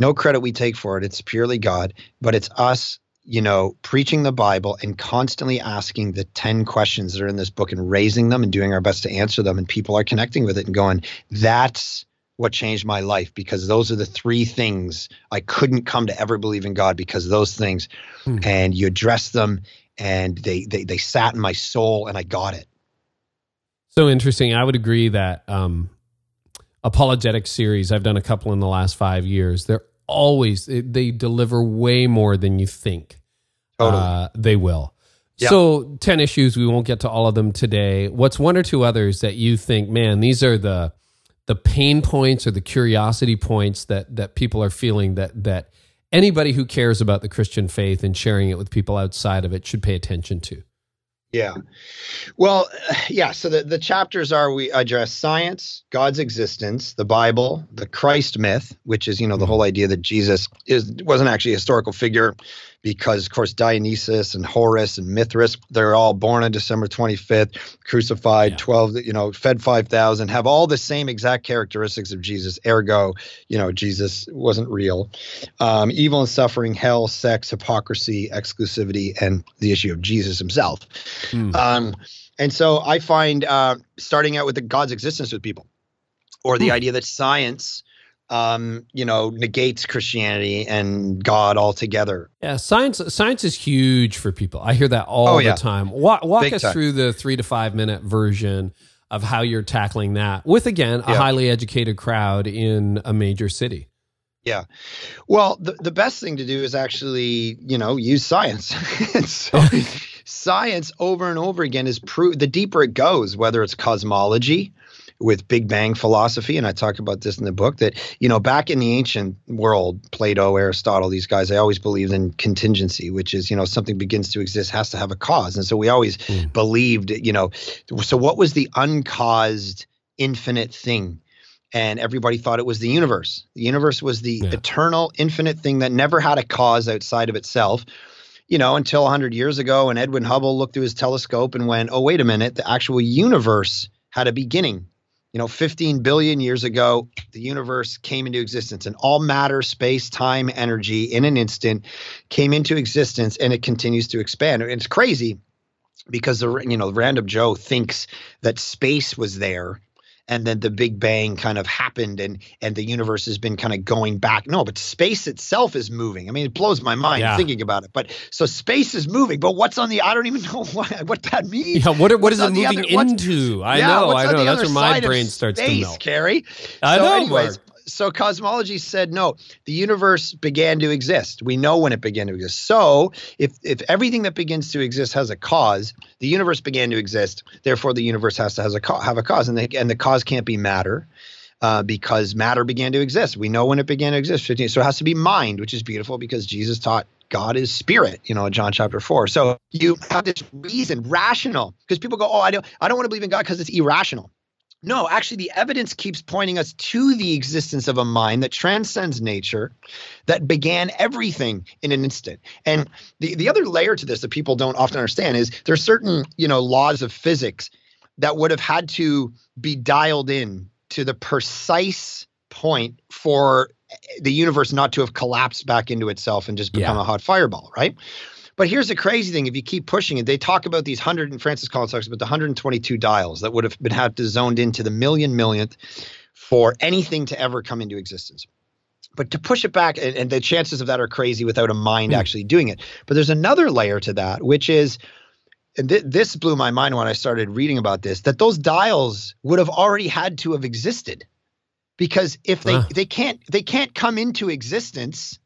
No credit we take for it. It's purely God, but it's us, you know, preaching the Bible and constantly asking the 10 questions that are in this book and raising them and doing our best to answer them and people are connecting with it and going, that's what changed my life because those are the three things I couldn't come to ever believe in God because those things hmm. and you address them and they, they they sat in my soul and I got it. So interesting. I would agree that um, apologetic series, I've done a couple in the last five years. They're always they deliver way more than you think Totally. uh, they will. Yeah. So, 10 issues, we won't get to all of them today. What's one or two others that you think, man, these are the the pain points or the curiosity points that that people are feeling that that anybody who cares about the Christian faith and sharing it with people outside of it should pay attention to? Yeah. Well, [SIGHS] yeah. So the, the chapters are we address science, God's existence, the Bible, the Christ myth, which is, you know, the mm-hmm. whole idea that Jesus is wasn't actually a historical figure because, of course, Dionysus and Horus and Mithras, they're all born on December 25th, crucified, Yeah. 12, you know, fed 5,000, have all the same exact characteristics of Jesus. Ergo, you know, Jesus wasn't real. Um, evil and suffering, hell, sex, hypocrisy, exclusivity, and the issue of Jesus himself. Hmm. Um, and so I find uh, starting out with the God's existence with people, or the Hmm. idea that science, um, you know, negates Christianity and God altogether. Yeah, science science is huge for people. I hear that all Oh, the yeah. time. Walk, walk us time. through the three to five minute version of how you're tackling that with again a Yeah. highly educated crowd in a major city. Yeah. Well, the, the best thing to do is actually, you know, use science. [LAUGHS] So [LAUGHS] science over and over again is proof the deeper it goes, whether it's cosmology with Big Bang philosophy, and I talk about this in the book, that, you know, back in the ancient world, Plato, Aristotle, these guys, they always believed in contingency, which is, you know, something begins to exist has to have a cause. And so we always Mm. believed, you know, so what was the uncaused infinite thing? and everybody thought it was the universe. The universe was the Yeah. eternal, infinite thing that never had a cause outside of itself. You know, until 100 years ago, And Edwin Hubble looked through his telescope and went, "Oh, wait a minute! The actual universe had a beginning." You know, 15 billion years ago, the universe came into existence, and all matter, space, time, energy, in an instant, came into existence, and it continues to expand. And it's crazy because the you know random Joe thinks that space was there and then the big bang kind of happened and and the universe has been kind of going back no but space itself is moving i mean it blows my mind Yeah. thinking about it but so space is moving but what's on the i don't even know [LAUGHS] what, what that means Yeah, what what What's it moving other- into? I yeah, know, I know. That's where my brain starts to space, melt. Carey. I so know, anyways. So cosmology said no the universe began to exist we know when it began to exist so if if everything that begins to exist has a cause the universe began to exist therefore the universe has to has a have a cause and the, and the cause can't be matter uh, because matter began to exist. We know when it began to exist. 15, so it has to be mind, which is beautiful because Jesus taught God is spirit, you know, in John chapter four. So you have this reason, rational, because people go, oh, I don't, I don't want to believe in God because it's irrational. No, actually, the evidence keeps pointing us to the existence of a mind that transcends nature, that began everything in an instant. And the, the other layer to this that people don't often understand is there's certain, you know, laws of physics that would have had to be dialed in to the precise point for the universe not to have collapsed back into itself and just become Yeah. a hot fireball, right? But here's the crazy thing: if you keep pushing it, they talk about these hundred, and Francis Collins talks about the 122 dials that would have been had to zoned into the million millionth for anything to ever come into existence. But to push it back, and, and the chances of that are crazy without a mind Hmm. actually doing it. But there's another layer to that, which is and th- this blew my mind when I started reading about this that those dials would have already had to have existed because if they Huh. they can't they can't come into existence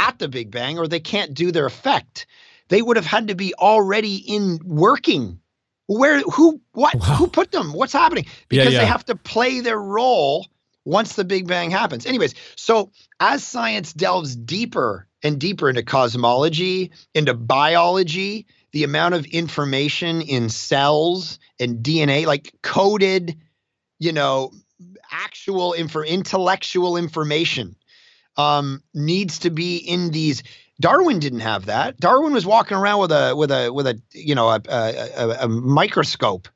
at the Big Bang or they can't do their effect. They would have had to be already in working. Where who what Wow. who put them? What's happening? Yeah, because yeah. they have to play their role once the Big Bang happens. Anyways so as science delves deeper and deeper into cosmology into biology the amount of information in cells and DNA, like coded, you know, actual info, intellectual information, um, needs to be in these. Darwin didn't have that. Darwin was walking around with a with a with a you know a a, a, a microscope.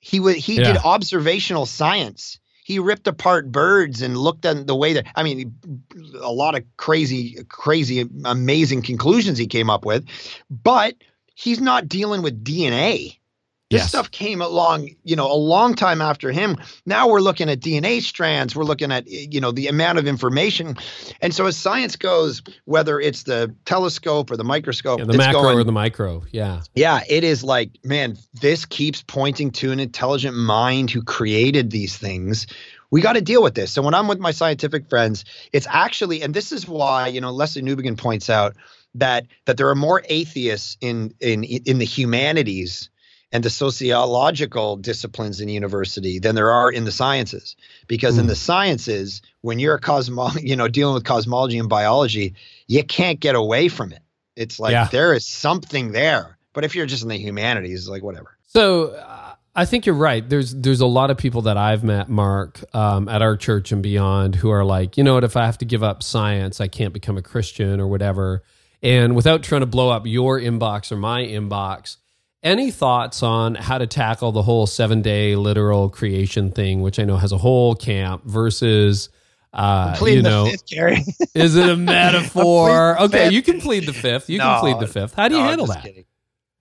He would he did observational science. He ripped apart birds and looked at the way that I mean, a lot of crazy, crazy, amazing conclusions he came up with, but he's not dealing with DNA. This Yes. stuff came along, you know, a long time after him. Now we're looking at DNA strands. We're looking at, you know, the amount of information. And so as science goes, whether it's the telescope or the microscope, Yeah, the macro going, or the micro. Yeah. yeah, it is like, man, this keeps pointing to an intelligent mind who created these things. We got to deal with this. So when I'm with my scientific friends, it's actually, and this is why, you know, Lesslie Newbigin points out that that there are more atheists in in in the humanities and the sociological disciplines in university than there are in the sciences. Because in Hmm. the sciences, when you're a cosmo, [LAUGHS] you know, dealing with cosmology and biology, you can't get away from it. It's like Yeah. there is something there. But if you're just in the humanities, like whatever. So uh, I think you're right. There's there's a lot of people that I've met, Mark, um, at our church and beyond, who are like, you know what? If I have to give up science, I can't become a Christian or whatever. And without trying to blow up your inbox or my inbox, any thoughts on how to tackle the whole seven day literal creation thing, which I know has a whole camp, versus uh, you know, fifth, [LAUGHS] is it a [LAUGHS] metaphor? Okay, fifth. you can plead the fifth. You can plead the fifth. How do you No, handle that? kidding.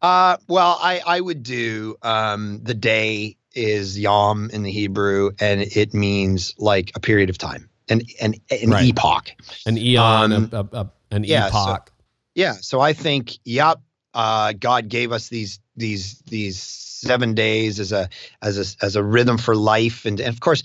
Uh, well, I I would do um, the day is yom in the Hebrew, and it means like a period of time, an an an Right. epoch. An eon, Um, a, a, a, an yeah, so- epoch. Yeah. So I think, yep, uh, God gave us these these these seven days as a as a as a rhythm for life, and, and of course.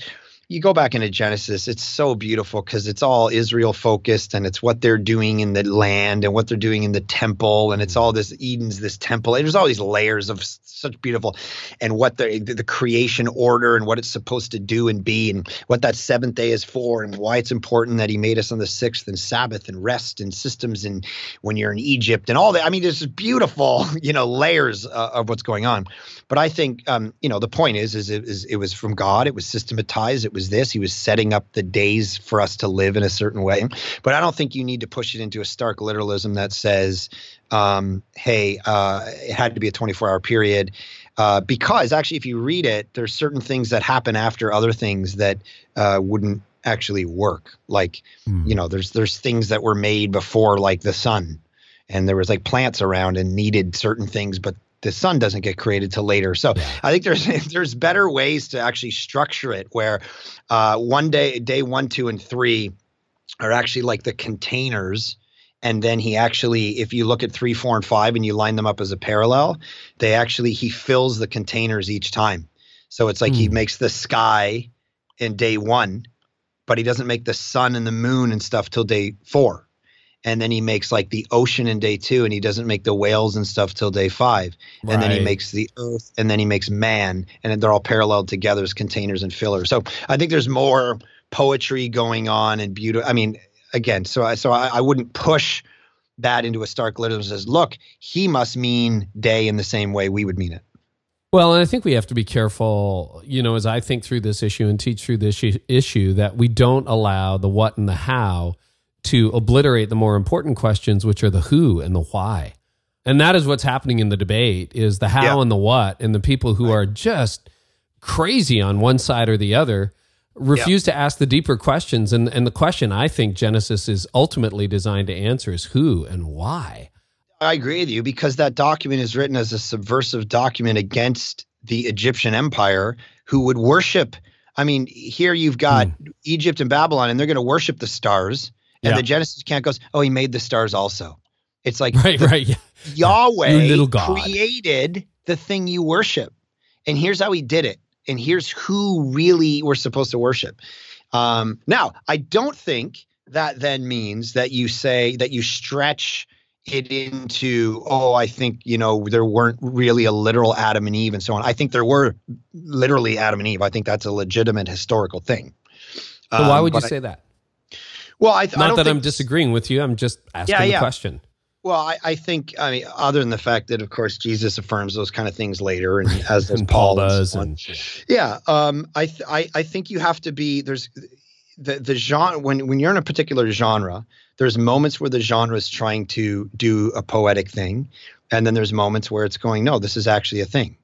You go back into Genesis, it's so beautiful because it's all Israel focused and it's what they're doing in the land and what they're doing in the temple. And it's all this Eden's this temple. There's all these layers of such beautiful and what the, the creation order and what it's supposed to do and be and what that seventh day is for and why it's important that he made us on the sixth and Sabbath and rest and systems and when you're in Egypt and all that. I mean, there's beautiful, [LAUGHS] you know, layers uh, of what's going on. But I think, um, you know, the point is, is it, is it was from God. It was systematized. It was this. He was setting up the days for us to live in a certain way. But I don't think you need to push it into a stark literalism that says, um, hey, uh, it had to be a 24 hour period. Uh, because actually, if you read it, there's certain things that happen after other things that uh, wouldn't actually work. Like, Hmm. you know, there's there's things that were made before, like the sun, and there was like plants around and needed certain things, but the sun doesn't get created till later. So I think there's [LAUGHS] there's better ways to actually structure it where uh, one day, day one, two, and three are actually like the containers. And then he actually, if you look at three, four, and five and you line them up as a parallel, they actually, he fills the containers each time. So it's like he Hmm. makes the sky in day one, but he doesn't make the sun and the moon and stuff till day four. And then he makes like the ocean in day two, and he doesn't make the whales and stuff till day five. right. And then he makes the earth, and then he makes man, and then they're all paralleled together as containers and fillers. So I think there's more poetry going on and beauty. I mean, again, so I so I, I wouldn't push that into a stark literalism. Says, look, he must mean day in the same way we would mean it. Well, and I think we have to be careful, you know, as I think through this issue and teach through this issue that we don't allow the what and the how to obliterate the more important questions, which are the who and the why. And that is what's happening in the debate is the how Yeah. and the what. And the people who are just crazy on one side or the other refuse to ask the deeper questions. And, and the question I think Genesis is ultimately designed to answer is who and why. I agree with you because that document is written as a subversive document against the Egyptian empire who would worship. I mean, here you've got hmm. Egypt and Babylon, and they're going to worship the stars. And Yeah. the Genesis account goes, oh, he made the stars also. It's like [LAUGHS] Right, right. Yeah. Yahweh little God. created the thing you worship. And here's how he did it. And here's who really we're supposed to worship. Um, now, I don't think that then means that you say that you stretch it into, oh, I think, you know, there weren't really a literal Adam and Eve and so on. I think there were literally Adam and Eve. I think that's a legitimate historical thing. So why Um, would you I- say that? Well, I, th- I Not don't that think I'm disagreeing with you. I'm just asking Yeah, the question. Well, I, I think I mean, other than the fact that, of course, Jesus affirms those kind of things later, and [LAUGHS] as does And Paul and so does, and yeah, um, I, th- I I think you have to be there's the the genre when when you're in a particular genre. There's moments where the genre is trying to do a poetic thing, and then there's moments where it's going, no, this is actually a thing.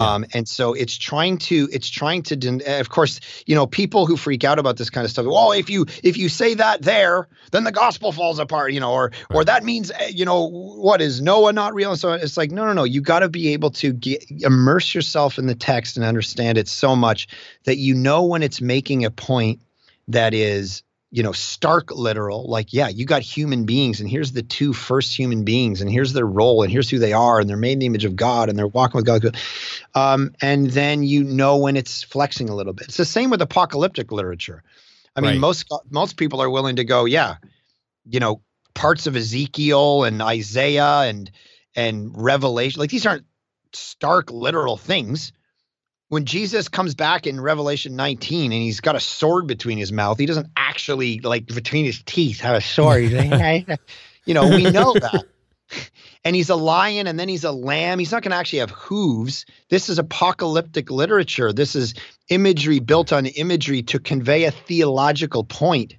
Um, and so it's trying to it's trying to den- of course you know people who freak out about this kind of stuff well if you if you say that there then the gospel falls apart you know or right. or that means eh, you know what is Noah not real and so it's like no no no you got to be able to get immerse yourself in the text and understand it so much that you know when it's making a point that is you know, stark literal, like, yeah, you got human beings, and here's the two first human beings, and here's their role, and here's who they are, and they're made in the image of God, and they're walking with God. Um, and then you know when it's flexing a little bit. It's the same with apocalyptic literature. I mean, right. most most people are willing to go, yeah, you know, parts of Ezekiel and Isaiah and and Revelation, like these aren't stark literal things when Jesus comes back in Revelation 19 and he's got a sword between his mouth, he doesn't actually like between his teeth have a sword. you know, we know [LAUGHS] that. And he's a lion and then he's a lamb. He's not going to actually have hooves. This is apocalyptic literature. This is imagery built on imagery to convey a theological point.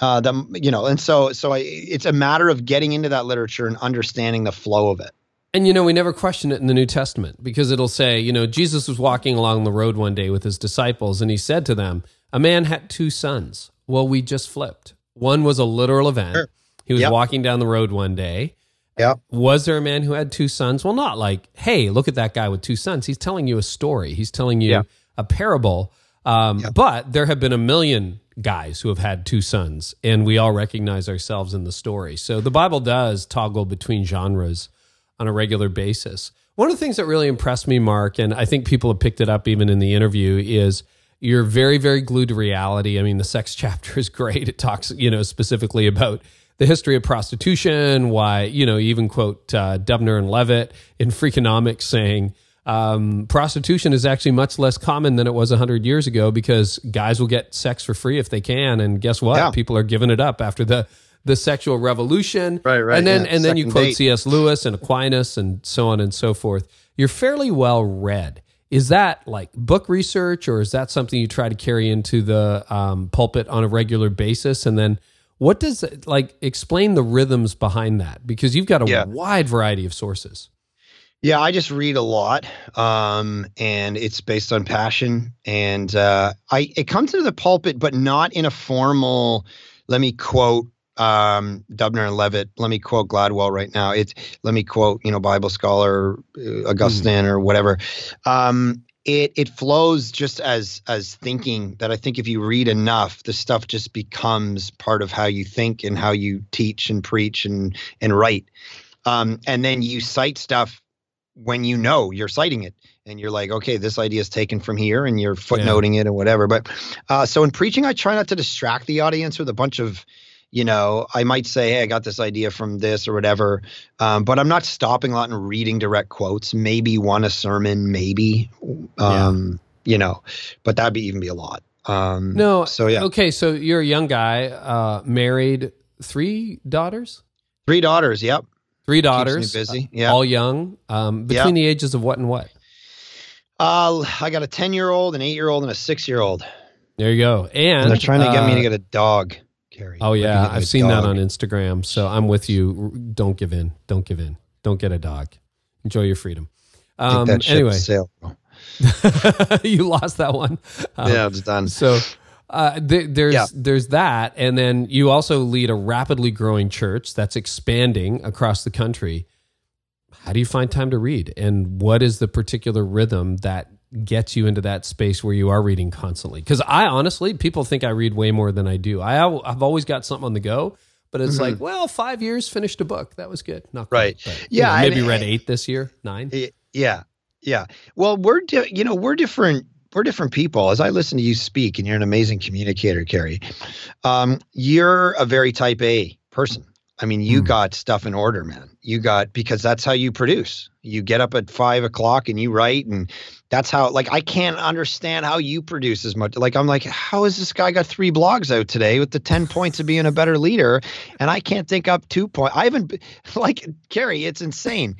Uh, the, you know, and so so I, it's a matter of getting into that literature and understanding the flow of it. And you know, we never question it in the New Testament because it'll say, you know, Jesus was walking along the road one day with his disciples and he said to them, A man had two sons. Well, we just flipped. One was a literal event. Sure. He was yep. walking down the road one day. Yeah. Was there a man who had two sons? Well, not like, hey, look at that guy with two sons. He's telling you a story. He's telling you a parable. Um, But there have been a million guys who have had two sons, and we all recognize ourselves in the story. So the Bible does toggle between genres on a regular basis. One of the things that really impressed me, Mark, and I think people have picked it up even in the interview, is you're very, very glued to reality. I mean, the sex [LAUGHS] chapter is great. It talks, you know, specifically about the history of prostitution, why, you know, even quote uh, Dubner and Levitt in Freakonomics saying, um, prostitution is actually much less common than it was 100 years ago because guys will get sex for free if they can. And guess what? Yeah. People are giving it up after the the sexual revolution. Right, right. And then yeah. and then you quote C.S. Lewis and Aquinas and so on and so forth. You're fairly well read. Is that like book research, or is that something you try to carry into the um, pulpit on a regular basis? And then, what does like explain the rhythms behind that? Because you've got a yeah. wide variety of sources. Yeah, I just read a lot, um, and it's based on passion. And uh, I it comes into the pulpit, but not in a formal. Let me quote um, Dubner and Levitt. Let me quote Gladwell right now. It's let me quote you know Bible scholar uh, Augustine mm. or whatever. Um, it it flows just as as thinking that I think if you read enough, the stuff just becomes part of how you think and how you teach and preach and and write. Um, and then you cite stuff when you know you're citing it and you're like okay this idea is taken from here and you're footnoting yeah. it and whatever but uh, so in preaching i try not to distract the audience with a bunch of you know, I might say, hey, I got this idea from this or whatever. Um, but I'm not stopping a lot and reading direct quotes. Maybe one a sermon, maybe. Um, yeah. you know, but that'd be even be a lot. Um, no. So yeah. Okay. So you're a young guy, uh, married, three daughters? Three daughters. Yep. Three daughters. busy. Uh, yeah. All young. Um, between yep. the ages of what and what? Uh, I got a 10 year old, an eight year old, and a six year old. There you go. And, and they're trying to get me to uh, get a dog. Oh yeah, I've seen dog. that on Instagram. So I'm with you. Don't give in. Don't give in. Don't get a dog. Enjoy your freedom. Um, anyway, [LAUGHS] you lost that one. Um, yeah, it's done. So uh, th- there's yeah. there's that, and then you also lead a rapidly growing church that's expanding across the country. How do you find time to read, and what is the particular rhythm that gets you into that space where you are reading constantly. Because I honestly, people think I read way more than I do. I have always got something on the go, but it's mm-hmm. like, well, five years finished a book. That was good. Not right. But, yeah. You know, maybe read eight this year, nine. Yeah. Yeah. Well, we're di- you know we're different. We're different people. As I listen to you speak, and you're an amazing communicator, Carey. Um, you're a very type A person. I mean, you mm. got stuff in order, man. You got because that's how you produce. You get up at five o'clock and you write, and that's how. Like, I can't understand how you produce as much. Like, I'm like, how has this guy got three blogs out today with the ten points of being a better leader, and I can't think up two points. I haven't [LAUGHS] like Carey. It's insane.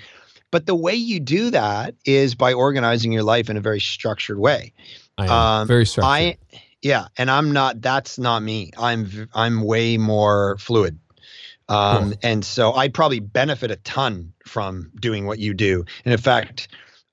But the way you do that is by organizing your life in a very structured way. I am um, very structured. I, yeah, and I'm not. That's not me. I'm I'm way more fluid. Um, cool. And so I'd probably benefit a ton from doing what you do. And in fact,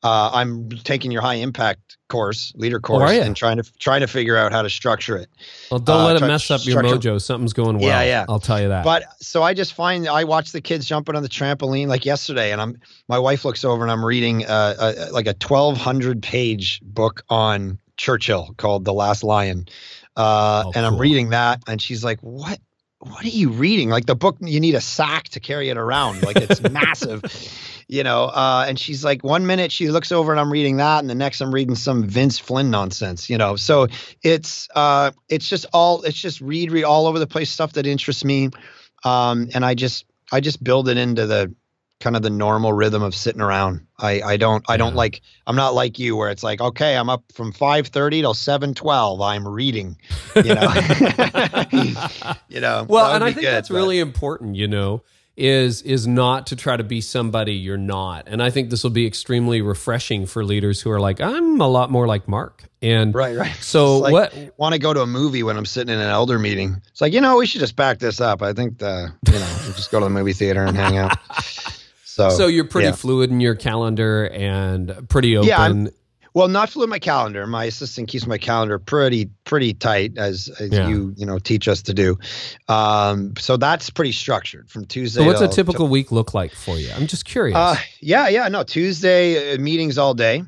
uh, I'm taking your high impact course, leader course, and trying to trying to figure out how to structure it. Well, don't Uh, let it mess up your mojo. Something's going well. Yeah, yeah. I'll tell you that. But so I just find I watch the kids jumping on the trampoline like yesterday, and I'm my wife looks over and I'm reading uh, a, like a 1,200 page book on Churchill called The Last Lion, uh, Oh, and I'm cool. reading that, and she's like, "What? What are you reading? Like the book, you need a sack to carry it around. Like it's [LAUGHS] massive." You know, uh, and she's like, one minute she looks over and I'm reading that, and the next I'm reading some Vince Flynn nonsense. You know, so it's uh, it's just all it's just read read all over the place stuff that interests me um, and I just I just build it into the kind of the normal rhythm of sitting around. I I don't I don't Yeah. like I'm not like you where it's like okay I'm up from five thirty till seven twelve I'm reading, you know, [LAUGHS] you know. well, and I think good, that's but- really important, you know, is is not to try to be somebody you're not. And I think this will be extremely refreshing for leaders who are like, I'm a lot more like Mark. And right right. so like, what Want to go to a movie when I'm sitting in an elder meeting? It's like you know we should just back this up. I think the you know we'll just go to the movie theater and hang out. So so you're pretty yeah. fluid in your calendar and pretty open. Yeah, I'm- Well, not fluid in my calendar. My assistant keeps my calendar pretty pretty tight, as, as Yeah. you you know teach us to do. Um, so that's pretty structured from Tuesday. so what's a typical week look like for you? I'm just curious. Uh, yeah, yeah, no Tuesday uh, meetings all day.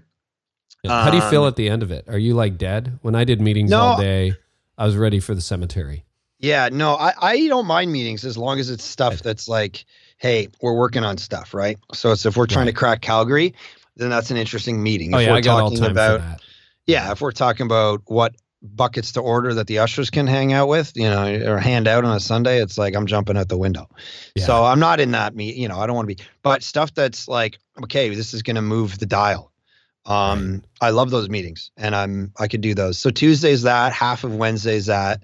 How do you feel um, at the end of it? Are you like dead? When I did meetings No. all day, I was ready for the cemetery. Yeah, no, I I don't mind meetings as long as it's stuff that's like, hey, we're working on stuff, right? So it's if we're trying Right. to crack Calgary, then that's an interesting meeting. Oh if yeah, we're I got all talking time about for that. Yeah, if we're talking about what buckets to order that the ushers can hang out with, you know, or hand out on a Sunday, it's like I'm jumping out the window. Yeah. So I'm not in that me, you know, I don't want to be. But stuff that's like, okay, this is going to move the dial. Um, I love those meetings, and I'm I could do those. So Tuesday's that, half of Wednesday's that,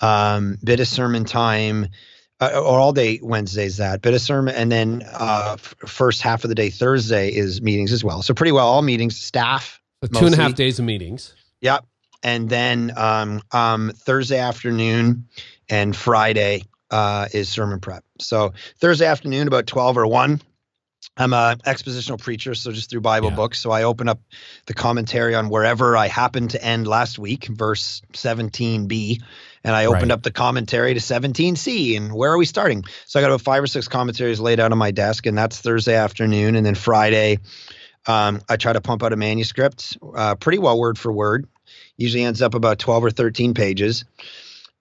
um, bit of sermon time. Uh, or all day Wednesday's that bit of sermon, and then uh, f- first half of the day Thursday is meetings as well. So pretty well all meetings, staff, So two and a half mostly- days of meetings. Yep. And then um, um, Thursday afternoon and Friday uh, is sermon prep. So Thursday afternoon, about 12 or 1, I'm a expositional preacher, so just through Bible Yeah. books. So I open up the commentary on wherever I happened to end last week, verse 17b, and I opened Right. up the commentary to 17c. And where are we starting? So I got about five or six commentaries laid out on my desk, and that's Thursday afternoon. And then Friday, um, I try to pump out a manuscript, uh, pretty well word for word. Usually ends up about 12 or 13 pages,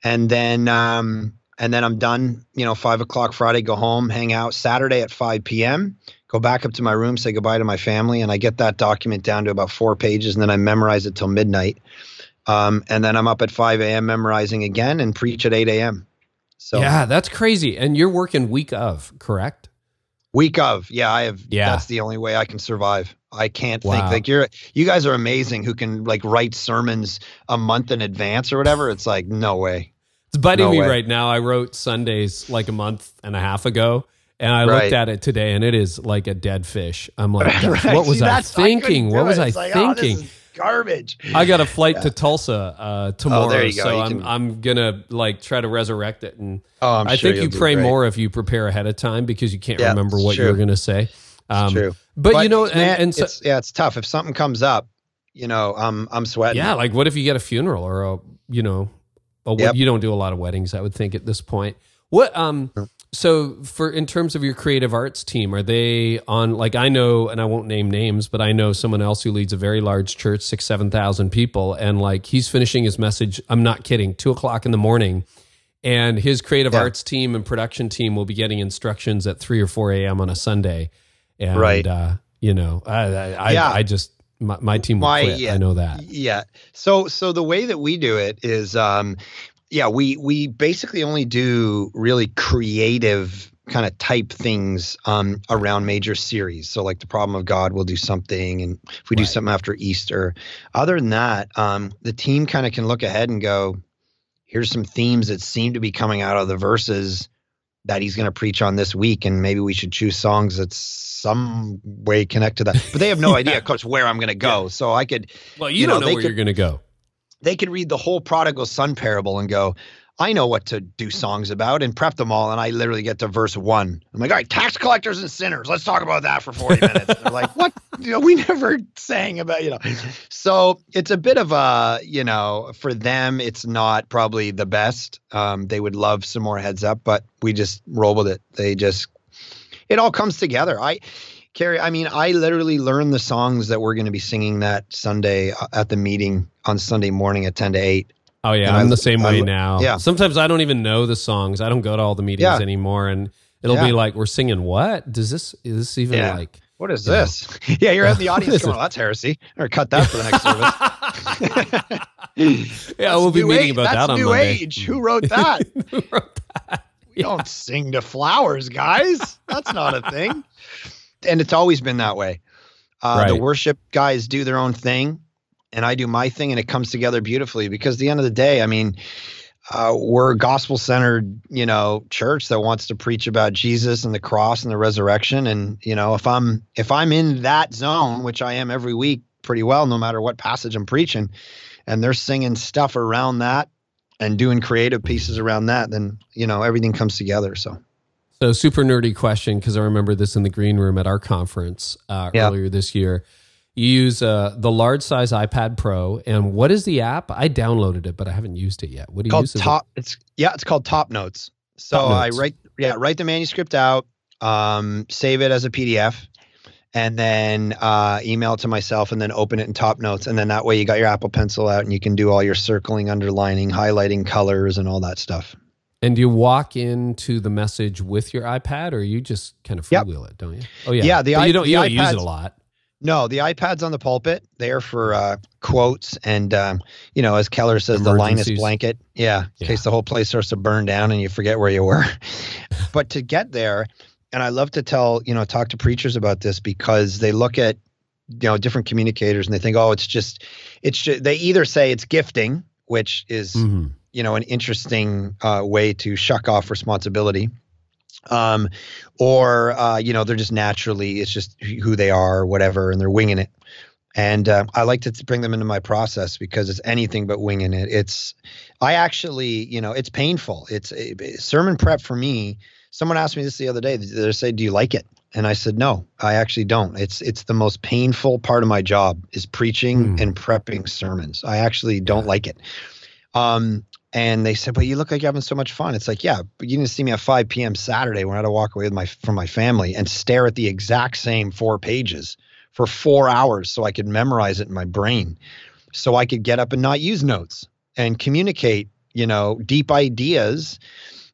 and then um, and then I'm done. You know, five o'clock Friday, go home, hang out. Saturday at 5 p.m. Go back up to my room, say goodbye to my family, and I get that document down to about four pages, and then I memorize it till midnight. Um, and then I'm up at 5 a.m. memorizing again and preach at 8 a.m. So yeah, that's crazy. And you're working week of, correct? Week of, yeah, I have. Yeah. that's the only way I can survive. I can't Wow. think like you're. You guys are amazing who can like write sermons a month in advance or whatever. It's like no way. It's biting No me way. right now. I wrote Sundays like a month and a half ago, and I Right. looked at it today, and it is like a dead fish. I'm like, [LAUGHS] Right. what was See, I thinking? do what it. was I like, oh, thinking? is garbage. I got a flight to Tulsa uh, tomorrow, Oh, there you go. so You I'm can- I'm gonna like try to resurrect it. And Oh, I'm I sure think you pray more if you prepare ahead of time because you can't Yeah, remember what true. you're gonna say. Um, True. But, you know, and, man, and so, it's, yeah, it's tough. If something comes up, you know, I'm I'm sweating. yeah, like what if you get a funeral or a you know, a, Yep. you don't do a lot of weddings, I would think at this point. What um so for in terms of your creative arts team, are they on like I know and I won't name names, but I know someone else who leads a very large church, six, seven thousand people, and like he's finishing his message, I'm not kidding, two o'clock in the morning. And his creative Yeah. arts team and production team will be getting instructions at three or four AM on a Sunday. And Right. uh, you know, I I, I, Yeah. I just my, my team will My- quit. yeah. I know that. Yeah. So so the way that we do it is um yeah, we we basically only do really creative kind of type things um around major series. So like the problem of God we'll do something and if we do something after Easter. Other than that, um the team kind of can look ahead and go here's some themes that seem to be coming out of the verses that he's going to preach on this week and maybe we should choose songs that some way connect to that but they have no [LAUGHS] idea of course where i'm going to go so i could Well, you, You know, don't know they where could- you're going to go. They could read the whole prodigal son parable and go, I know what to do songs about and prep them all. And I literally get to verse one. I'm like, all right, tax collectors and sinners. Let's talk about that for 40 minutes. [LAUGHS] They're like, what? You know, we never sang about, you know. So it's a bit of a, you know, for them, it's not probably the best. Um, they would love some more heads up, but we just roll with it. They just, it all comes together. I, Carey, I mean, I literally learned the songs that we're going to be singing that Sunday uh, at the meeting on Sunday morning at 10 to 8 Oh yeah, And I'm I- the same way I- now. yeah. Sometimes I don't even know the songs. I don't go to all the meetings Yeah. anymore, and it'll be like we're singing what? Does this is this even Yeah. like? What is this? [LAUGHS] Yeah, you're in the [LAUGHS] audience going, oh, that's heresy. Or cut that for the next service. [LAUGHS] Yeah, we'll be meeting age- about that's that on new Monday. age. Who wrote that? We don't sing to flowers, guys. That's not a thing. And it's always been that way. Uh, The worship guys do their own thing, and I do my thing, and it comes together beautifully. Because at the end of the day, I mean, uh, we're a gospel-centered, you know, church that wants to preach about Jesus and the cross and the resurrection. And you know, if I'm if I'm in that zone, which I am every week, pretty well, no matter what passage I'm preaching, and they're singing stuff around that and doing creative pieces around that, then you know everything comes together. So So super nerdy question because I remember this in the green room at our conference uh, Yeah. earlier this year. You use uh, the large size iPad Pro, and what is the app? I downloaded it, but I haven't used it yet. What do you called use? top. It's yeah, it's called Top Notes. So Top I write yeah write the manuscript out, um, save it as a PDF, and then uh, email it to myself, and then open it in Top Notes, and then that way you got your Apple Pencil out, and you can do all your circling, underlining, highlighting, colors, and all that stuff. And you walk into the message with your iPad, or you just kind of Yep. freewheel it? Don't you? Oh yeah, Yeah, the i- you don't you don't use it a lot. No, the iPad's on the pulpit. They're for uh, quotes and, um, you know, as Keller says, the Linus blanket. Yeah, in case the whole place starts to burn down and you forget where you were. [LAUGHS] but to get there, and I love to tell, you know, talk to preachers about this because they look at, you know, different communicators and they think, oh, it's just, it's just, they either say it's gifting, which is, Mhm. you know, an interesting uh, way to shuck off responsibility. Um, or, uh, you know, they're just naturally, it's just who they are or whatever, and they're winging it. And uh, I like to bring them into my process because it's anything but winging it. It's, I actually, you know, it's painful. It's a, sermon prep for me. Someone asked me this the other day. They said, "Do you like it?" And I said, "No, I actually don't. It's it's the most painful part of my job is preaching Hmm. and prepping sermons. I actually don't like it." Um, and they said, "But you look like you're having so much fun." It's like, yeah, but you didn't see me at 5 p.m. Saturday when I had to walk away with my from my family and stare at the exact same four pages for four hours so I could memorize it in my brain, so I could get up and not use notes and communicate, you know, deep ideas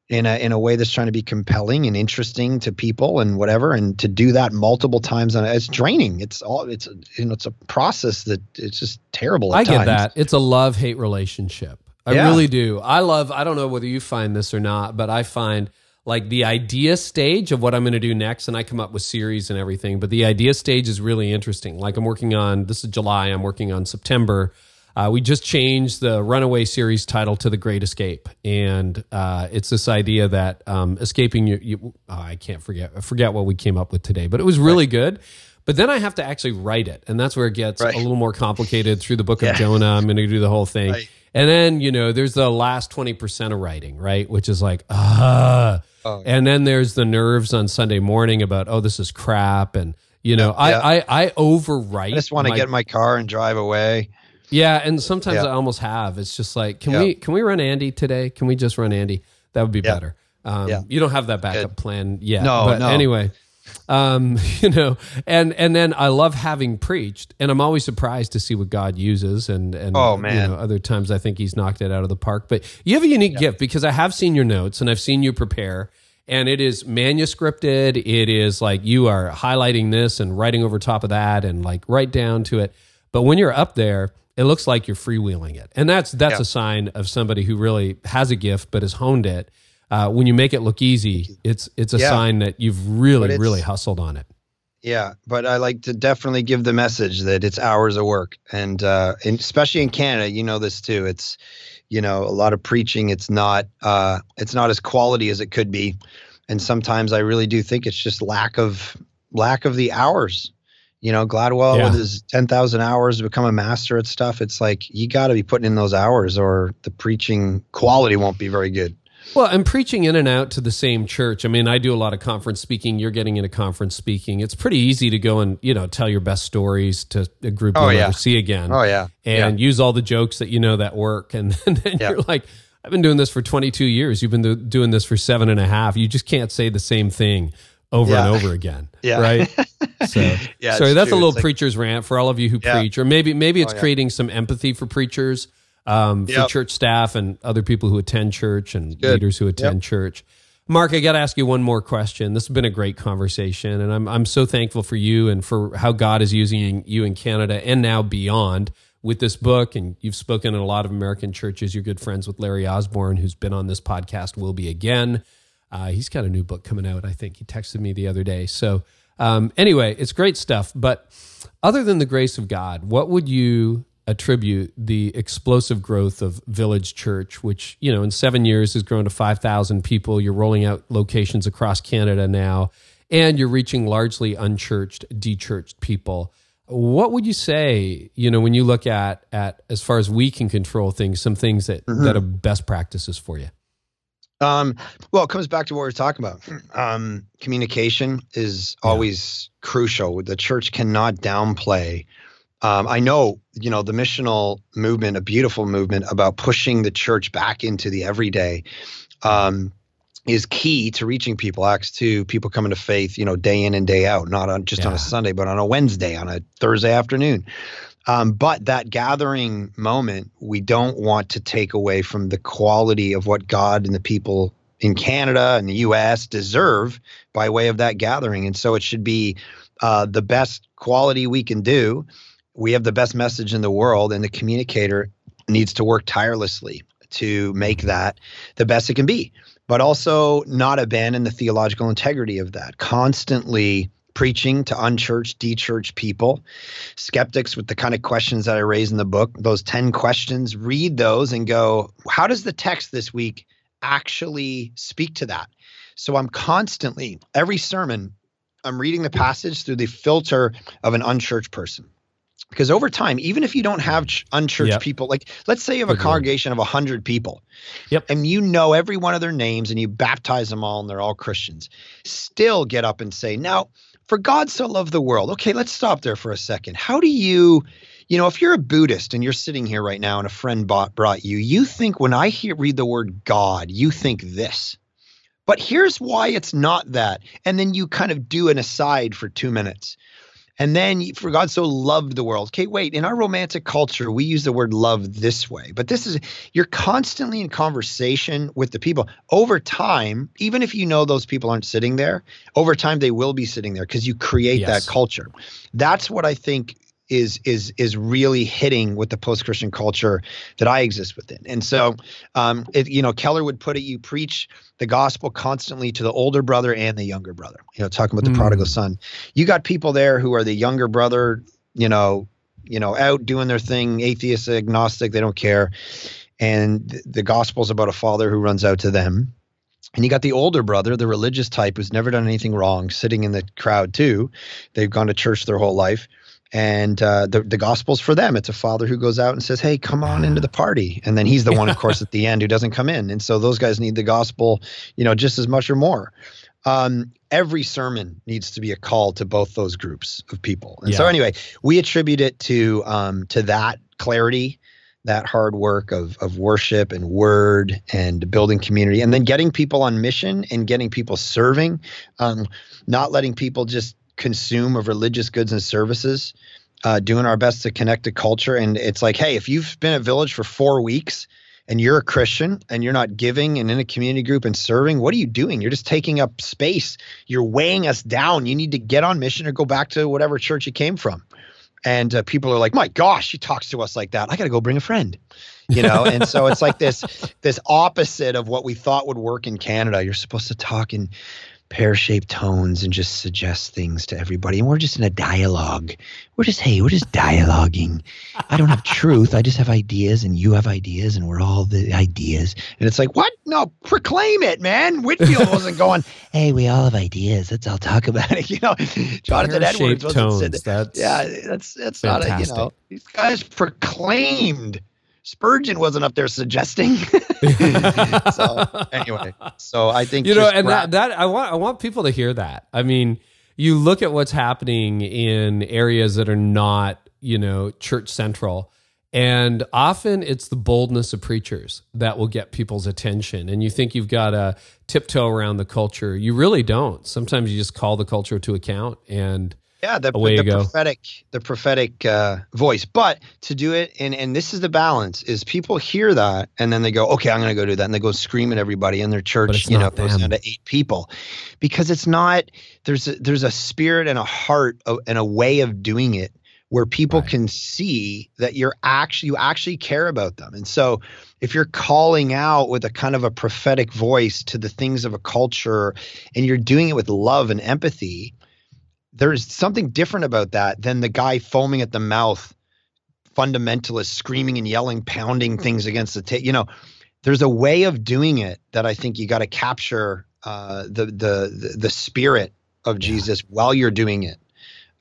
in a in a way that's trying to be compelling and interesting to people and whatever. And to do that multiple times on it's draining. It's all it's a, you know it's a process that it's just terrible. At I get times. that. It's a love hate relationship. I Yeah. really do. I love, I don't know whether you find this or not, but I find like the idea stage of what I'm going to do next, and I come up with series and everything, but the idea stage is really interesting. Like I'm working on, this is July, I'm working on September. Uh, we just changed the Runaway series title to The Great Escape. And uh, it's this idea that um, escaping you, you oh, I can't forget, I forget what we came up with today, but it was really good. But then I have to actually write it. And that's where it gets Right. a little more complicated through the book Yeah. of Jonah. I'm going to do the whole thing. Right. And then, you know, there's the last 20% of writing, right? Which is like, ah. Oh, And then there's the nerves on Sunday morning about, oh, this is crap. And, you know, Yeah. I, I, I overwrite. I just want to get in my car and drive away. yeah, and sometimes. I almost have. It's just like, can we can we run Andy today? Can we just run Andy? That would be better. Um, Yeah. You don't have that backup plan yet. No, but no. Anyway, um, [LAUGHS] you know, and and then I love having preached, and I'm always surprised to see what God uses, and and Oh, you man. know, other times I think He's knocked it out of the park. But you have a unique gift because I have seen your notes and I've seen you prepare. And it is manuscripted. It is like you are highlighting this and writing over top of that and like right down to it. But when you're up there, it looks like you're freewheeling it, and that's that's Yeah. a sign of somebody who really has a gift but has honed it. Uh, when you make it look easy, it's it's a Yeah. sign that you've really really hustled on it. Yeah, but I like to definitely give the message that it's hours of work, and uh, and especially in Canada, you know this too. It's you know a lot of preaching. It's not uh, it's not as quality as it could be, and sometimes I really do think it's just lack of lack of the hours. You know, Gladwell Yeah. with his 10,000 hours to become a master at stuff. It's like you got to be putting in those hours or the preaching quality won't be very good. Well, and preaching in and out to the same church. I mean, I do a lot of conference speaking. You're getting into conference speaking. It's pretty easy to go and you know tell your best stories to a group Oh, you'll yeah. never see again. Oh, yeah. and use all the jokes that you know that work. And [LAUGHS] then Yeah. you're like, I've been doing this for 22 years. You've been doing this for seven and a half. You just can't say the same thing over and over again. [LAUGHS] Yeah. Right. So, [LAUGHS] Yeah, sorry, that's a little like- preacher's rant for all of you who Yeah. preach, or maybe maybe it's Oh, yeah. creating some empathy for preachers, um, for Yep. church staff and other people who attend church and good. leaders who attend church. Mark, I got to ask you one more question. This has been a great conversation, and I'm I'm so thankful for you and for how God is using you in Canada and now beyond with this book. And you've spoken in a lot of American churches. You're good friends with Larry Osborne, who's been on this podcast. Will be again. Uh, he's got a new book coming out. I think he texted me the other day. So um, anyway, it's great stuff. But other than the grace of God, what would you attribute the explosive growth of Village Church, which, you know, in seven years has grown to 5,000 people. You're rolling out locations across Canada now, and you're reaching largely unchurched, dechurched people. What would you say, you know, when you look at, at as far as we can control things, some things that, that are best practices for you? Um, well, it comes back to what we are talking about. [CLEARS THROAT] Um, communication is always crucial. The church cannot downplay. Um, I know, you know, the missional movement, a beautiful movement about pushing the church back into the everyday, um, is key to reaching people. Acts two, people coming to faith, you know, day in and day out, not on just on a Sunday, but on a Wednesday, on a Thursday afternoon. Um, but that gathering moment, we don't want to take away from the quality of what God and the people in Canada and the U.S. deserve by way of that gathering. And so it should be uh, the best quality we can do. We have the best message in the world, and the communicator needs to work tirelessly to make that the best it can be, but also not abandon the theological integrity of that. Constantly preaching to unchurched, dechurched people, skeptics with the kind of questions that I raise in the book, those 10 questions, read those and go, how does the text this week actually speak to that? So I'm constantly, every sermon, I'm reading the passage through the filter of an unchurched person. Because over time, even if you don't have ch- unchurched Yep. people, like let's say you have a Agreed. congregation of 100 people, Yep. and you know every one of their names and you baptize them all and they're all Christians, still get up and say, now, for God so loved the world. Okay, let's stop there for a second. How do you, you know, if you're a Buddhist and you're sitting here right now and a friend bought, brought you, you think when I hear read the word God, you think this. But here's why it's not that. And then you kind of do an aside for two minutes. And then for God so loved the world. Okay, wait, in our romantic culture, we use the word love this way. But this is you're constantly in conversation with the people. Over time, even if you know those people aren't sitting there, over time they will be sitting there because you create Yes. that culture. That's what I think is is is really hitting with the post-Christian culture that I exist within. And so um it, you know, Keller would put it, you preach the gospel constantly to the older brother and the younger brother. You know, talking about the Mm. prodigal son. You got people there who are the younger brother, you know, you know, out doing their thing, atheist, agnostic, they don't care. And th- the gospel's about a father who runs out to them. And you got the older brother, the religious type who's never done anything wrong, sitting in the crowd too. They've gone to church their whole life. And uh, the, the gospel's for them. It's a father who goes out and says, Hey, come on into the party. And then he's the one, of course, at the end who doesn't come in. And so those guys need the gospel, you know, just as much or more. Um, every sermon needs to be a call to both those groups of people. And so anyway, we attribute it to um, to that clarity, that hard work of of worship and word and building community, and then getting people on mission and getting people serving, um, not letting people just consume of religious goods and services. Uh, doing our best to connect to culture, and it's like, hey, if you've been at Village for four weeks and you're a Christian and you're not giving and in a community group and serving, what are you doing? You're just taking up space. You're weighing us down. You need to get on mission or go back to whatever church you came from. And uh, people are like, my gosh, she talks to us like that. I got to go bring a friend, you know? and so it's like this, [LAUGHS] this opposite of what we thought would work in Canada. You're supposed to talk in, pear-shaped tones and just suggest things to everybody. And we're just in a dialogue. We're just hey we're just dialoguing. I don't have truth. I just have ideas and you have ideas and we're all the ideas. And it's like what? No proclaim it man. Whitefield wasn't [LAUGHS] going hey we all have ideas. Let's all talk about it. [LAUGHS] You know jonathan edwards wasn't tones, that's yeah that's that's fantastic. not a you know these guys proclaimed Spurgeon wasn't up there suggesting. [LAUGHS] [LAUGHS] so anyway, so I think you know, and that, that I want I want people to hear that. I mean, you look at what's happening in areas that are not you know church central. And often it's the boldness of preachers that will get people's attention. And you think you've got to tiptoe around the culture. You really don't. Sometimes you just call the culture to account and yeah, the, the prophetic, the prophetic uh, voice. But to do it, and and this is the balance: is people hear that and then they go, okay, I'm going to go do that, and they go scream at everybody in their church. You know, them. goes down to eight people, because it's not. There's a, there's a spirit and a heart and a way of doing it where people right. can see that you're actually you actually care about them, and so if you're calling out with a kind of a prophetic voice to the things of a culture, and you're doing it with love and empathy there's something different about that than the guy foaming at the mouth, fundamentalist, screaming and yelling, pounding things against the table. You know, there's a way of doing it that I think you got to capture uh, the, the the spirit of Jesus while you're doing it.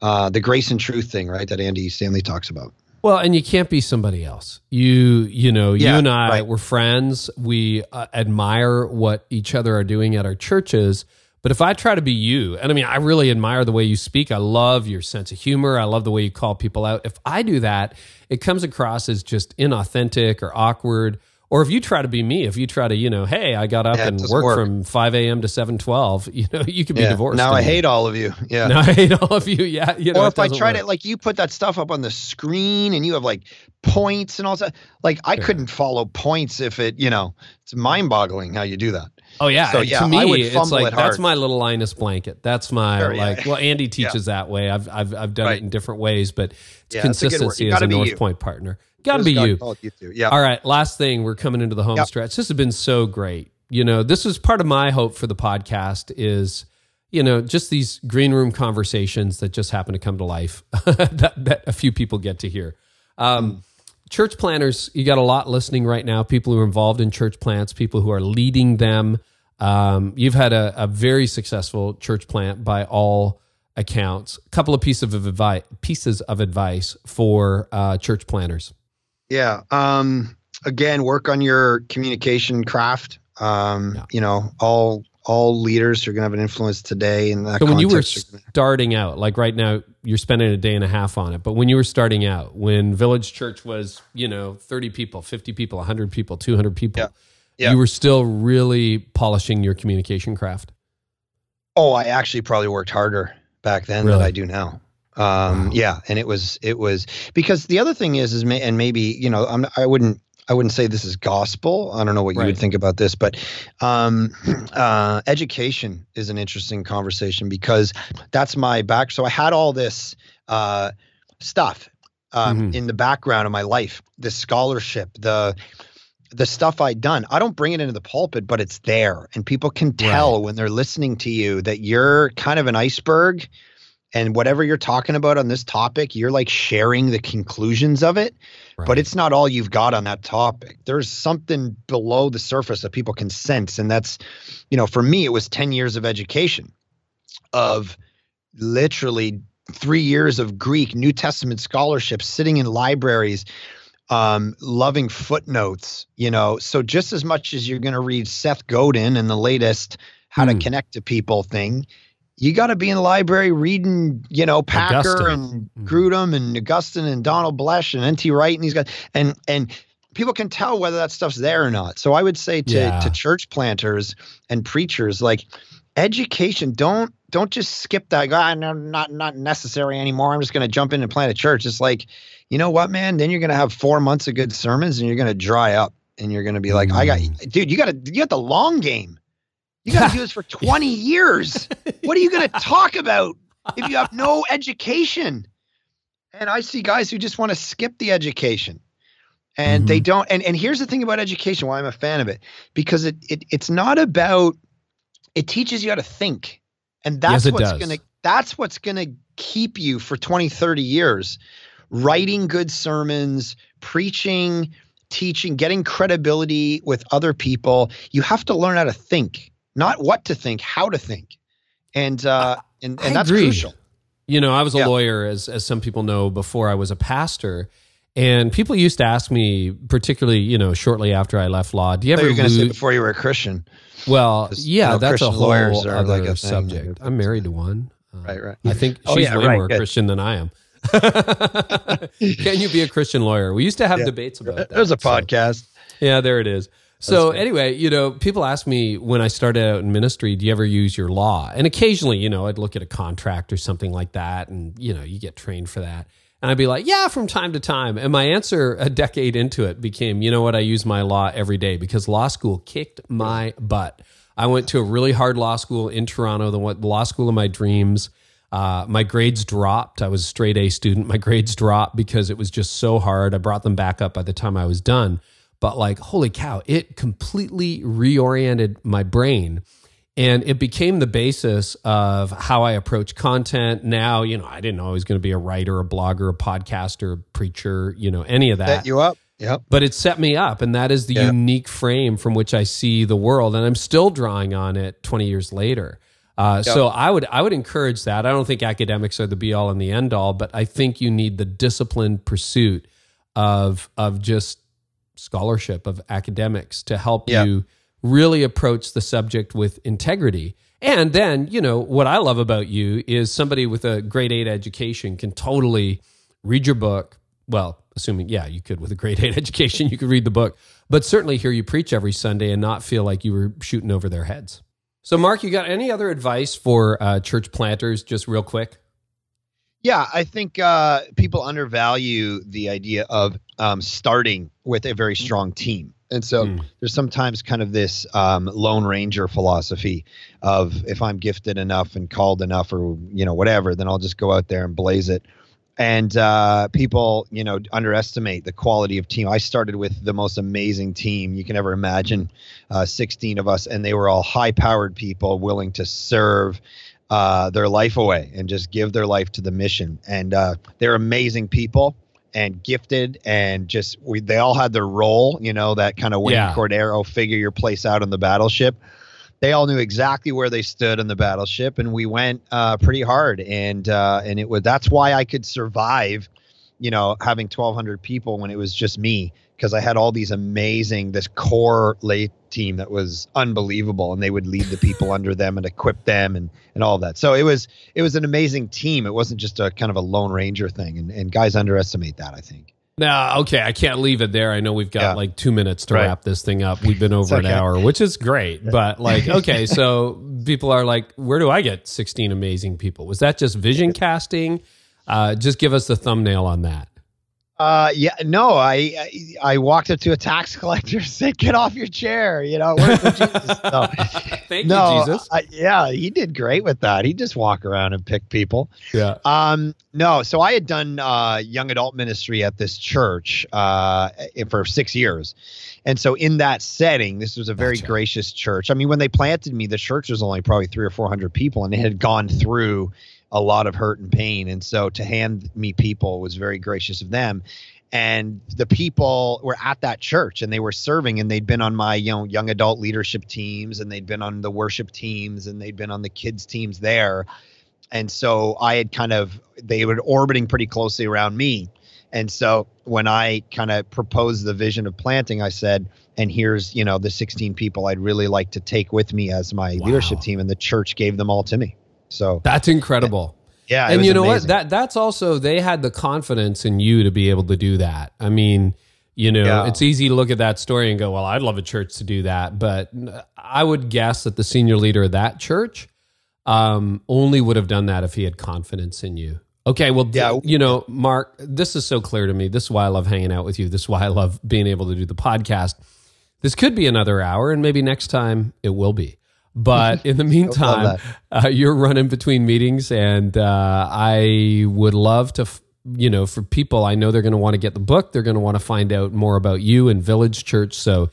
Uh, the grace and truth thing, right? That Andy Stanley talks about. Well, and you can't be somebody else. You, you know, yeah, you and I, right. we're friends. We uh, admire what each other are doing at our churches but if I try to be you, and I mean, I really admire the way you speak. I love your sense of humor. I love the way you call people out. If I do that, it comes across as just inauthentic or awkward. Or if you try to be me, if you try to, you know, hey, I got up yeah, and worked work. from 5 a.m. to 7:12, [LAUGHS] you know, you could be divorced. Now I hate all of you. Yeah. Now I hate all of you. Yeah. You know, or if I try work. to, like, you put that stuff up on the screen and you have like points and all that. Like, I couldn't follow points if it, you know, it's mind boggling how you do that. Oh yeah. So yeah, to me, it's like that's my little Linus blanket. That's my sure, yeah. like. Well, Andy [LAUGHS] teaches yeah. that way. I've I've I've done right. it in different ways, but it's yeah, consistency as a North you. Point partner. Got to be you. you yeah. All right. Last thing, we're coming into the home yep. stretch. This has been so great. You know, this is part of my hope for the podcast is you know just these green room conversations that just happen to come to life [LAUGHS] that, that a few people get to hear. Um, mm church planners, you got a lot listening right now. People who are involved in church plants, people who are leading them. Um, you've had a, a, very successful church plant by all accounts. A couple of pieces of advice, pieces of advice for uh, church planners. Yeah. Um, again, work on your communication craft. Um, yeah. You know, all all leaders are going to have an influence today. In that so when you were starting out, like right now, you're spending a day and a half on it. But when you were starting out, when Village Church was, you know, 30 people, 50 people, 100 people, 200 people, yeah. Yeah. you were still really polishing your communication craft. Oh, I actually probably worked harder back then really? than I do now. Um, wow. yeah. And it was, it was because the other thing is, is, and maybe, you know, I'm, I wouldn't, I wouldn't say this is gospel. I don't know what you would think about this, but um, [CLEARS THROAT] uh, education is an interesting conversation because that's my back. So I had all this uh, stuff um, mm-hmm. in the background of my life, the scholarship, the the stuff I'd done. I don't bring it into the pulpit, but it's there, and people can tell right. when they're listening to you that you're kind of an iceberg and whatever you're talking about on this topic, you're like sharing the conclusions of it, right. but it's not all you've got on that topic. There's something below the surface that people can sense. And that's, you know, for me, it was 10 years of education of literally three years of Greek, New Testament scholarship, sitting in libraries, um, loving footnotes, you know. So just as much as you're going to read Seth Godin and the latest how to hmm. connect to people thing, you got to be in the library reading, you know, Packer Augustine. and mm-hmm. Grudem and Augustine and Donald Bloesch and N.T. Wright and these guys, and and people can tell whether that stuff's there or not. So I would say to yeah. to church planters and preachers, like education, don't don't just skip that. guy. no, not not necessary anymore. I'm just going to jump in and plant a church. It's like, you know what, man? Then you're going to have four months of good sermons, and you're going to dry up, and you're going to be like, mm. I got, mm. dude, you got to you got the long game. You got to do [LAUGHS] this for 20 years. What are you going to talk about if you have no education? And I see guys who just want to skip the education. And mm-hmm. they don't and and here's the thing about education why I'm a fan of it because it, it it's not about it teaches you how to think. And that's Yes, what's going to that's what's going to keep you for 20, 30 years writing good sermons, preaching, teaching, getting credibility with other people. You have to learn how to think, not what to think, how to think. And uh and, and I that's agree. crucial. You know, I was a Yeah. lawyer, as as some people know, before I was a pastor. And people used to ask me, particularly, you know, shortly after I left law, do you ever you were going to say before you were a Christian. Well, yeah, you know, that's a whole lawyers are other like a subject. I'm married to one. Uh, Right, right. I think Oh, she's yeah, way right, more good. Christian than I am. [LAUGHS] Can you be a Christian lawyer? We used to have Yeah. debates about that. There's a so- podcast. yeah, there it is. So anyway, you know, people ask me when I started out in ministry, do you ever use your law? And occasionally, you know, I'd look at a contract or something like that, and you know, you get trained for that. And I'd be like, yeah, from time to time. And my answer [LAUGHS] a decade into it became, you know what, I use my law every day because law school kicked my butt. I went to a really hard law school in Toronto, the law school of my dreams. Uh, my grades dropped. I was a straight A student. My grades dropped because it was just so hard. I brought them back up by the time I was done. But like, holy cow, it completely reoriented my brain. And it became the basis of how I approach content. Now, you know, I didn't know I was going to be a writer, a blogger, a podcaster, a preacher, you know, any of that Set you up. Yep. but it set me up and that is the Yeah. unique frame from which i see the world and i'm still drawing on it 20 years later uh, so i would i would encourage that i don't think academics are the be all and the end all but i think you need the disciplined pursuit of of just scholarship of academics to help Yeah. you really approach the subject with integrity. And then you know what i love about you is somebody with a grade 8 education can totally read your book. Well assuming yeah you could with a grade 8 [LAUGHS] education you could read the book but certainly hear you preach every sunday and not feel like you were shooting over their heads. So mark you got any other advice for uh, church planters just real quick? Yeah, I think uh, people undervalue the idea of um, starting with a very strong team. And so Mm. there's sometimes kind of this um, Lone Ranger philosophy of if I'm gifted enough and called enough or, you know, whatever, then I'll just go out there and blaze it. And uh, people, you know, underestimate the quality of team. I started with the most amazing team you can ever imagine, uh, 16 of us, and they were all high powered people willing to serve uh, their life away and just give their life to the mission. And uh, they're amazing people and gifted, and just we, they all had their role. You know that kind of Wayne Yeah. Cordeiro figure your place out on the battleship. They all knew exactly where they stood on the battleship, and we went uh, pretty hard. And uh, and it was that's why I could survive. You know, having 1,200 people when it was just me, because I had all these amazing, this core lay team that was unbelievable, and they would lead the people under them and equip them and and all that. So it was it was an amazing team. It wasn't just a kind of a lone ranger thing, and and guys underestimate that. I think. now okay i can't leave it there i know we've got Yeah. like two minutes to Right. wrap this thing up we've been over an hour which is great [LAUGHS] but like okay so people are like where do i get 16 amazing people was that just vision casting uh, just give us the thumbnail on that Uh, yeah, no, I, I I walked up to a tax [LAUGHS] collector and said, "Get off your chair," you know. Work for Jesus. [LAUGHS] No, Thank no, you, Jesus. I- yeah, he did great with that. He just walk around and pick people. Yeah. Um, no, so I had done uh, young adult ministry at this church uh, for six years. And so in that setting, this was a very Gotcha. gracious church. I mean, when they planted me, the church was only probably three or 400 people and it had gone through a lot of hurt and pain. And so to hand me people was very gracious of them. And the people were at that church and they were serving and they'd been on my you know young adult leadership teams and they'd been on the worship teams and they'd been on the kids teams there and so I had kind of they were orbiting pretty closely around me. And so when I kind of proposed the vision of planting, I said, and here's, you know, the 16 people I'd really like to take with me as my Wow. leadership team. And the church gave them all to me. So That's incredible. yeah, and you know amazing. what? That that's also they had the confidence in you to be able to do that. I mean, you know, Yeah. it's easy to look at that story and go, "Well, I'd love a church to do that," but I would guess that the senior leader of that church um, only would have done that if he had confidence in you. Okay, well, Yeah. you know, Mark, this is so clear to me. This is why I love hanging out with you. This is why I love being able to do the podcast. This could be another hour, and maybe next time it will be. But [LAUGHS] in the meantime, uh, you're running between meetings, and uh, I would love to, f- you know, for people, I know they're going to want to get the book. They're going to want to find out more about you and Village Church. So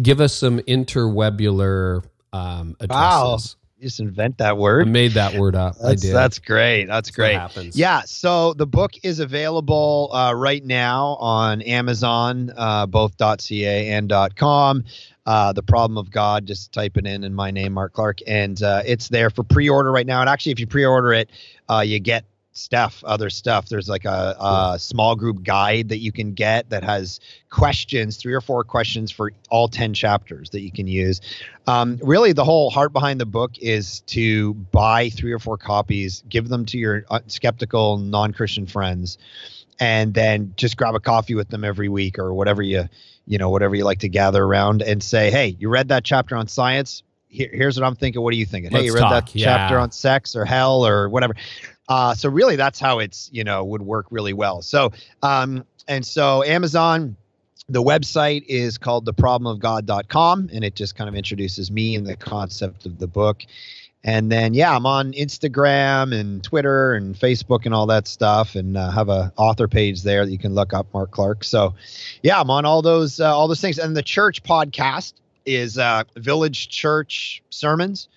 give us some interwebular um, Wow. You just invent that word. I made that word up. I That's, did. that's great. That's what great. happens. Yeah. So the book is available uh, right now on Amazon, uh, both .ca and .com. Uh, the problem of God. Just type it in and my name, Mark Clark, and uh, it's there for pre-order right now. And actually, if you pre-order it, uh, you get stuff, other stuff. There's like a, a small group guide that you can get that has questions, three or four questions for all ten chapters that you can use. Um, really, the whole heart behind the book is to buy three or four copies, give them to your uh, skeptical non-Christian friends, and then just grab a coffee with them every week or whatever you you know whatever you like to gather around and say, hey, you read that chapter on science. Here, here's what I'm thinking. What are you thinking? hey, Let's you read talk. that chapter on sex or hell or whatever. Uh, so really, that's how it's you know would work really well. So um, and so Amazon the website is called theproblemofgod.com and it just kind of introduces me and the concept of the book and then yeah i'm on instagram and twitter and facebook and all that stuff. And uh, have a author page there that you can look up mark clark. So yeah i'm on all those uh, all those things. And the church podcast is uh, village church sermons.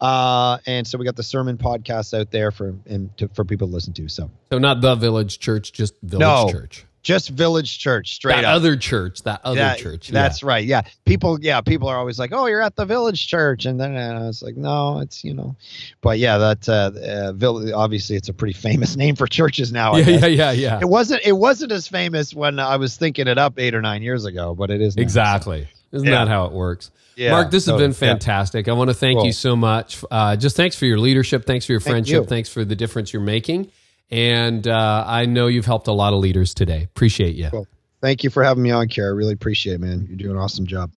Uh, and so we got the sermon podcast out there for and to, for people to listen to so. So not the village church, just village No, church. Just village church straight that up other church, that other That- church. That's right. Yeah. People, yeah, people are always like, "Oh, you're at the village church," and then uh, I was like, "No, it's you know," but yeah, that uh, uh, vill- obviously it's a pretty famous [LAUGHS] name for churches now. I yeah, guess. yeah, yeah, yeah. It wasn't. It wasn't as famous when I was thinking it up eight or nine years ago, but it is now. Exactly. Isn't Yeah. that how it works? Yeah, Mark, this has been fantastic. I want to thank Cool. you so much. Uh, just thanks for your leadership. Thanks for your Thank friendship. you. Thanks for the difference you're making. And uh, I know you've helped a lot of leaders today. Appreciate you. Cool. Thank you for having me on, Carey. I really appreciate it, man. You're doing an awesome job.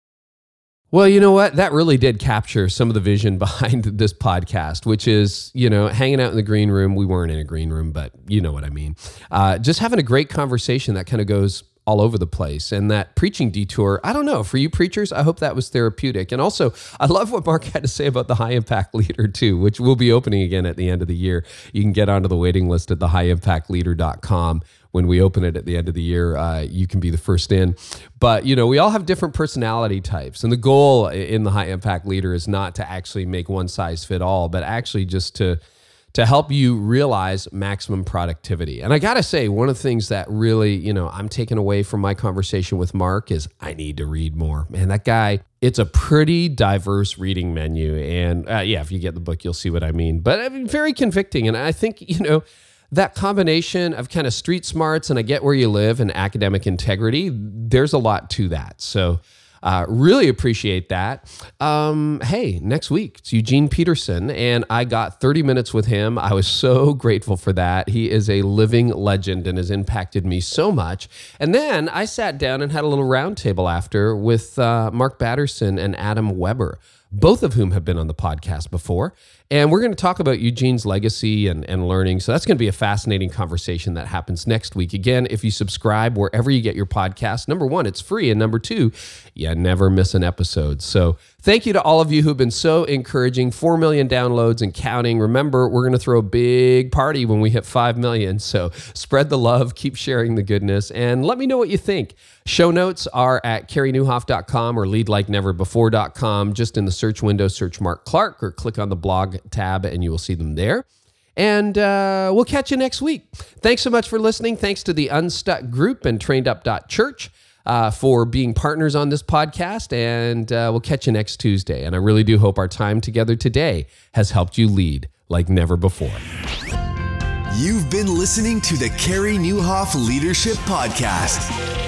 Well, you know what? That really did capture some of the vision [LAUGHS] behind this podcast, which is, you know, hanging out in the green room. We weren't in a green room, but you know what I mean. Uh, just having a great conversation that kind of goes all over the place. And that preaching detour, I don't know, for you preachers, I hope that was therapeutic. And also, I love what Mark [LAUGHS] had to say about the high impact leader, too, which will be opening again at the end of the year. You can get onto the waiting list at thehighimpactleader.com when we open it at the end of the year, uh, you can be the first in. But you know, we all have different personality types, and the goal in the high impact leader is not to actually make one size fit all, but actually just to to help you realize maximum productivity. And I got to say, one of the things that really, you know, I'm taking away from my conversation with Mark is I need to read more. Man, that guy, it's a pretty diverse reading menu. And uh, yeah, if you get the book, you'll see what I mean. But I mean, very convicting. And I think, you know, that combination of kind of street smarts and I get where you live and academic integrity, there's a lot to that. So, uh, really appreciate that. Um, hey, next week it's Eugene Peterson, and I got 30 minutes with him. I was so [LAUGHS] grateful for that. He is a living legend and has impacted me so much. And then I sat down and had a little roundtable after with uh, Mark Batterson and Adam Weber both of whom have been on the podcast before. And we're going to talk about Eugene's legacy and, and learning. So that's going to be a fascinating conversation that happens next week. Again, if you subscribe wherever you get your podcast, number one, it's free. And number two, you never miss an episode. So thank you to all of you who've been so encouraging. 4 million downloads and counting. Remember, we're going to throw a big party when we hit 5 million. So spread the love, keep sharing the goodness, and let me know what you think. Show notes are at careynieuwhof.com or leadlikeneverbefore.com. Just in the search window, search Mark Clark or click on the tab and you will see them there. And uh, we'll catch you next week. Thanks so much for listening. Thanks to the Unstuck Group and TrainedUp.church uh, for being partners on this podcast. And uh, we'll catch you next Tuesday. And I really do hope our time together today has helped you lead like never before. You've been listening to the Carey Nieuwhof Leadership Podcast.